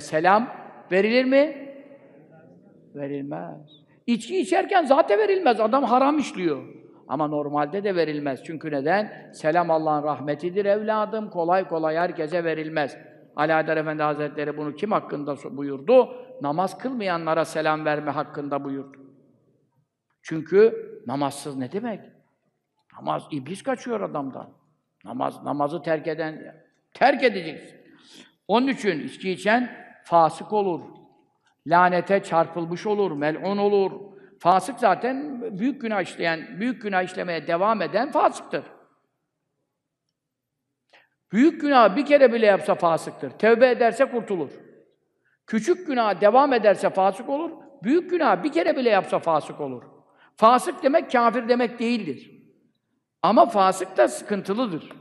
selam verilir mi? Verilmez. İçki içerken zaten verilmez. Adam haram işliyor. Ama normalde de verilmez. Çünkü neden? Selam Allah'ın rahmetidir evladım. Kolay kolay herkese verilmez. Ali Haydar Efendi Hazretleri bunu kim hakkında buyurdu? Namaz kılmayanlara selam verme hakkında buyurdu. Çünkü namazsız ne demek? Namaz, iblis kaçıyor adamdan. Namaz, namazı terk eden, terk edeceksin. Onun için içki içen fasık olur. Lanete çarpılmış olur, mel'un olur. Fasık zaten büyük günah işleyen, büyük günah işlemeye devam eden fasıktır. Büyük günah bir kere bile yapsa fasıktır. Tevbe ederse kurtulur. Küçük günah devam ederse fasık olur. Büyük günah bir kere bile yapsa fasık olur. Fasık demek kafir demek değildir. Ama fasık da sıkıntılıdır.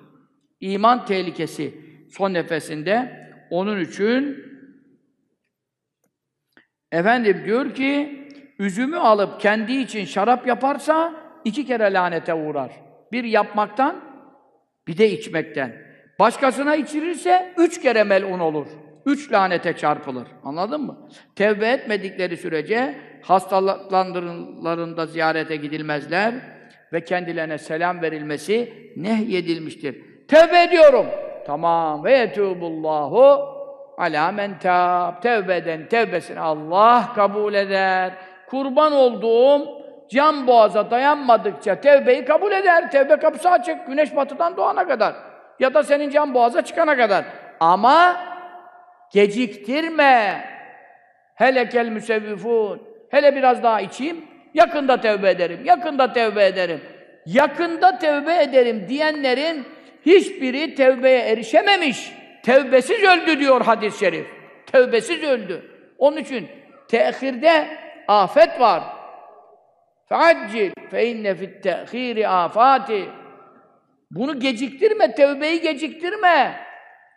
İman tehlikesi son nefesinde. Onun için efendim diyor ki üzümü alıp kendi için şarap yaparsa iki kere lanete uğrar. Bir yapmaktan, bir de içmekten. Başkasına içirirse üç kere melun olur. Üç lanete çarpılır. Anladın mı? Tevbe etmedikleri sürece hastalıklarında ziyarete gidilmezler ve kendilerine selam verilmesi nehyedilmiştir. Tevbe ediyorum. Tamam. Ve yetûbullahu alâ men tâb. Tevbe eden tevbesini Allah kabul eder. Kurban olduğum can boğaza dayanmadıkça tevbeyi kabul eder. Tevbe kapısı açık. Güneş batıdan doğana kadar. Ya da senin can boğaza çıkana kadar. Ama geciktirme. Helekel müsevvifun. Hele biraz daha içeyim. Yakında tevbe ederim. Yakında tevbe ederim. Yakında tevbe ederim diyenlerin hiçbiri tevbeye erişememiş. Tevbesiz öldü diyor hadis-i şerif. Tevbesiz öldü. Onun için tehirde afet var. Feaccil fe inne fit tehiri afati. Bunu geciktirme, tevbeyi geciktirme.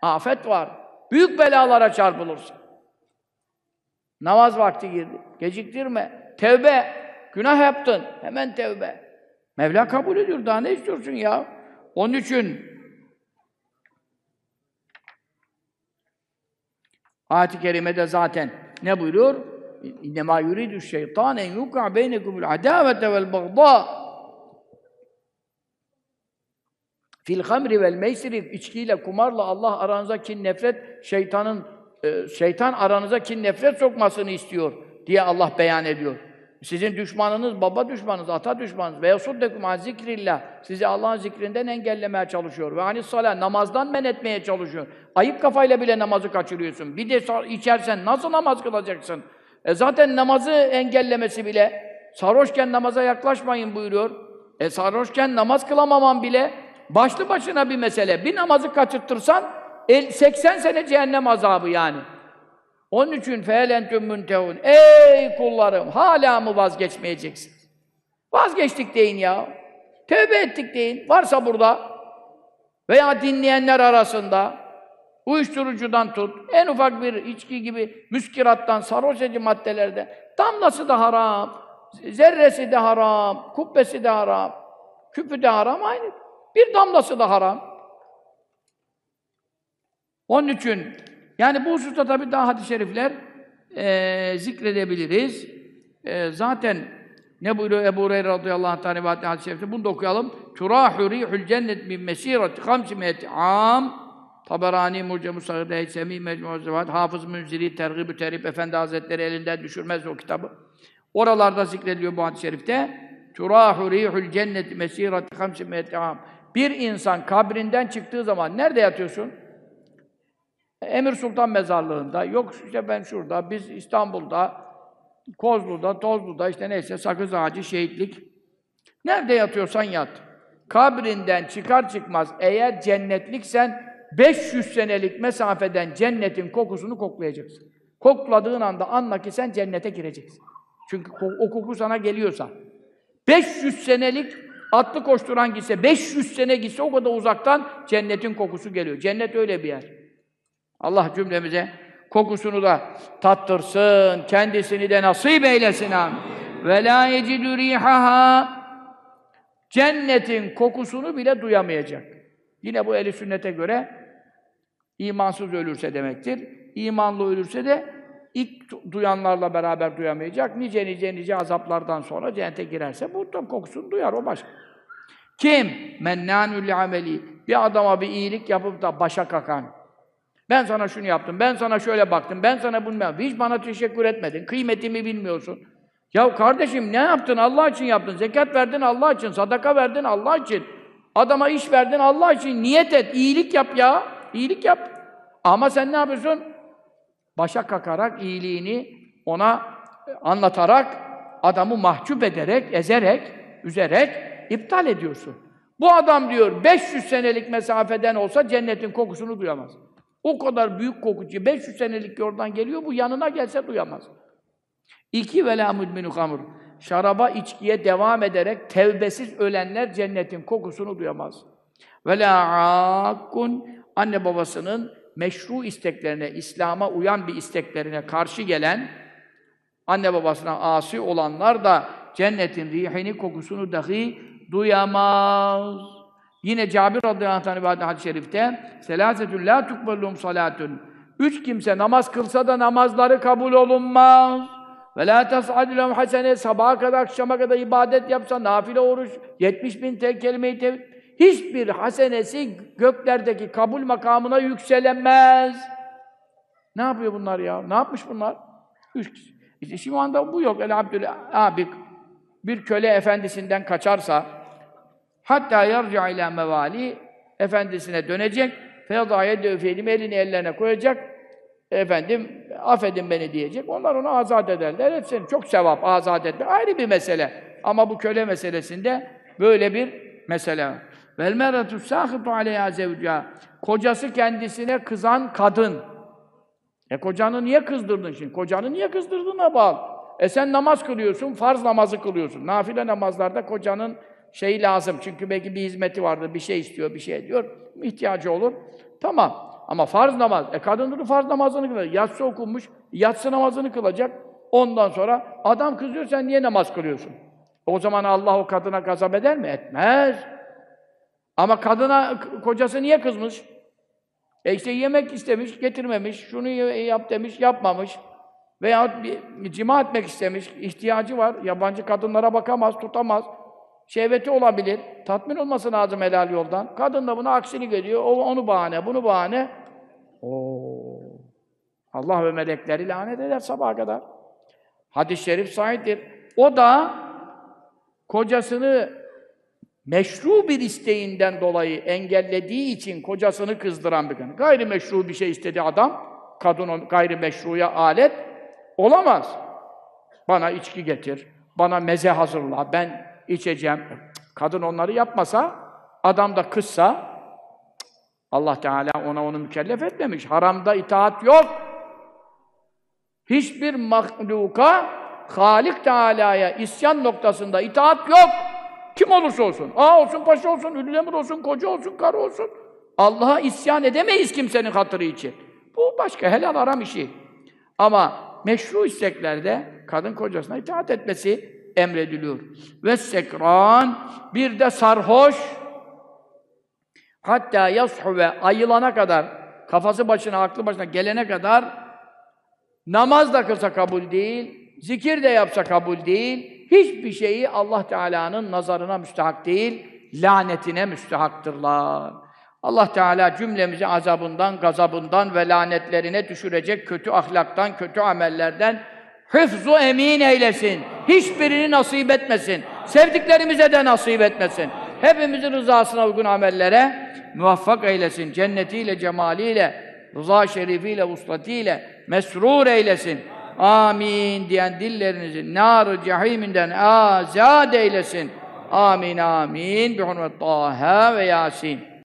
Afet var. Büyük belalara çarpılırsın. Namaz vakti girdi. Geciktirme. Tevbe. Günah yaptın. Hemen tevbe. Mevla kabul ediyor. Daha ne istiyorsun ya? Onun için ayet-i kerimede zaten ne buyuruyor? İnnemâ yuridü şeytân en yuk'a beynekumul adâvete vel bagdâ Fil hamri vel meysiri içkiyle, kumarla Allah aranıza kin nefret, şeytanın e, şeytan aranıza kin nefret sokmasını istiyor diye Allah beyan ediyor. Sizin düşmanınız, baba düşmanınız, ata düşmanınız ve yasuddekum an zikrillah. Sizi Allah'ın zikrinden engellemeye çalışıyor. Ve anis salah, namazdan men etmeye çalışıyor. Ayıp kafayla bile namazı kaçırıyorsun. Bir de içersen nasıl namaz kılacaksın? E zaten namazı engellemesi bile, sarhoşken namaza yaklaşmayın buyuruyor. E sarhoşken namaz kılamaman bile başlı başına bir mesele. Bir namazı kaçırtırsan el- 80 sene cehennem azabı yani. Onun için fe'lentüm müntehun. Ey kullarım, hala mı vazgeçmeyeceksiniz? Vazgeçtik deyin ya. Tövbe ettik deyin. Varsa burada veya dinleyenler arasında uyuşturucudan tut, en ufak bir içki gibi müskirattan, sarhoş edici maddelerde damlası da haram, zerresi de haram, kubbesi de haram, küpü de haram aynı. Bir damlası da haram. Onun için yani bu hususta tabii daha hadis-i şerifler eee, zikredebiliriz. Eee, zaten ne buyuruyor Ebu Hureyre radıyallahu anh rivayetli hadis-i şerifte bunu da okuyalım. Turahu rihul cennet min mesirati hamsimiyeti am Taberani Mucem-i Sahir'de Heysemi Mecmu Zevat Hafız Münziri Tergib-ü Terib Efendi Hazretleri elinden düşürmez o kitabı. Oralarda zikrediliyor bu hadis-i şerifte. Turahu rihul cennet mesirati hamsimiyeti am Bir insan kabrinden çıktığı zaman nerede yatıyorsun? Emir Sultan Mezarlığı'nda, yok işte ben şurada, biz İstanbul'da, Kozlu'da, Tozlu'da, işte neyse sakız ağacı, şehitlik. Nerede yatıyorsan yat. Kabrinden çıkar çıkmaz eğer cennetliksen 500 senelik mesafeden cennetin kokusunu koklayacaksın. Kokladığın anda anla ki sen cennete gireceksin. Çünkü o koku sana geliyorsa. 500 senelik atlı koşturan gitse, 500 sene gitse o kadar uzaktan cennetin kokusu geliyor. Cennet öyle bir yer. Allah cümlemize kokusunu da tattırsın, kendisini de nasip eylesin amin. Ve la yecidü Cennetin kokusunu bile duyamayacak. Yine bu eli sünnete göre imansız ölürse demektir. İmanlı ölürse de ilk duyanlarla beraber duyamayacak. Nice nice nice azaplardan sonra cennete girerse bu da kokusunu duyar o başka. Kim? Mennânül ameli. Bir adama bir iyilik yapıp da başa kakan. Ben sana şunu yaptım, ben sana şöyle baktım, ben sana bunu yaptım. Hiç bana teşekkür etmedin, kıymetimi bilmiyorsun. Ya kardeşim ne yaptın? Allah için yaptın. Zekat verdin Allah için, sadaka verdin Allah için. Adama iş verdin Allah için. Niyet et, iyilik yap ya. İyilik yap. Ama sen ne yapıyorsun? Başa kakarak, iyiliğini ona anlatarak, adamı mahcup ederek, ezerek, üzerek iptal ediyorsun. Bu adam diyor 500 senelik mesafeden olsa cennetin kokusunu duyamaz. O kadar büyük kokucu, 500 senelik yoldan geliyor, bu yanına gelse duyamaz. İki velâ müdminu hamur. Şaraba, içkiye devam ederek tevbesiz ölenler cennetin kokusunu duyamaz. Ve lâ akkun anne babasının meşru isteklerine, İslam'a uyan bir isteklerine karşı gelen, anne babasına asi olanlar da cennetin rihini, kokusunu dahi duyamaz. Yine Cabir radıyallahu anh rivayet hadis-i şerifte selâsetün lâ tukbellûm salâtun Üç kimse namaz kılsa da namazları kabul olunmaz. Ve lâ tes'adilehum hasene sabaha kadar akşama kadar ibadet yapsa, nafile oruç, 70 bin tek kelime-i tevhid, hiçbir hasenesi göklerdeki kabul makamına yükselemez. Ne yapıyor bunlar ya? Ne yapmış bunlar? Üç kişi. İşte şu anda bu yok. El Abdülhamid abi bir köle efendisinden kaçarsa hatta yarca ila mevali efendisine dönecek. Feyadâye dövfeydim elini ellerine koyacak. Efendim affedin beni diyecek. Onlar onu azat ederler. Etsin. Çok sevap azat etmek. Ayrı bir mesele. Ama bu köle meselesinde böyle bir mesele. Vel meratu sâhıtu aleyhâ zevcâ. Kocası kendisine kızan kadın. E kocanı niye kızdırdın şimdi? Kocanı niye kızdırdığına bağlı. E sen namaz kılıyorsun, farz namazı kılıyorsun. Nafile namazlarda kocanın şeyi lazım. Çünkü belki bir hizmeti vardır, bir şey istiyor, bir şey diyor. ihtiyacı olur. Tamam. Ama farz namaz. E kadın da farz namazını kılacak. Yatsı okunmuş, yatsı namazını kılacak. Ondan sonra adam kızıyor, sen niye namaz kılıyorsun? O zaman Allah o kadına gazap eder mi? Etmez. Ama kadına, kocası niye kızmış? E işte yemek istemiş, getirmemiş, şunu yap demiş, yapmamış. Veya bir cima etmek istemiş, ihtiyacı var. Yabancı kadınlara bakamaz, tutamaz. Şehveti olabilir. Tatmin olması lazım helal yoldan. Kadın da buna aksini geliyor. O onu bahane, bunu bahane. Oo. Allah ve melekleri lanet eder sabaha kadar. Hadis-i şerif sahiptir. O da kocasını meşru bir isteğinden dolayı engellediği için kocasını kızdıran bir kadın. Gayri meşru bir şey istedi adam, kadın o gayri meşruya alet olamaz. Bana içki getir, bana meze hazırla, ben içeceğim. Kadın onları yapmasa, adam da kızsa, Allah Teala ona onu mükellef etmemiş. Haramda itaat yok. Hiçbir mahluka Halik Teala'ya isyan noktasında itaat yok. Kim olursa olsun. A olsun, paşa olsun, ünlü emir olsun, koca olsun, karı olsun. Allah'a isyan edemeyiz kimsenin hatırı için. Bu başka helal aram işi. Ama meşru isteklerde kadın kocasına itaat etmesi emrediliyor. Ve sekran bir de sarhoş hatta yashu ve ayılana kadar kafası başına, aklı başına gelene kadar namaz da kılsa kabul değil, zikir de yapsa kabul değil, hiçbir şeyi Allah Teala'nın nazarına müstahak değil, lanetine müstahaktırlar. Allah Teala cümlemizi azabından, gazabından ve lanetlerine düşürecek kötü ahlaktan, kötü amellerden hıfzu emin eylesin. Hiçbirini nasip etmesin. Sevdiklerimize de nasip etmesin. Hepimizin rızasına uygun amellere muvaffak eylesin. Cennetiyle, cemaliyle, rıza şerifiyle, uslatiyle mesrur eylesin. Amin diyen dillerinizi nar-ı cehiminden azad eylesin. Amin amin. Bi hurmet ve Yasin.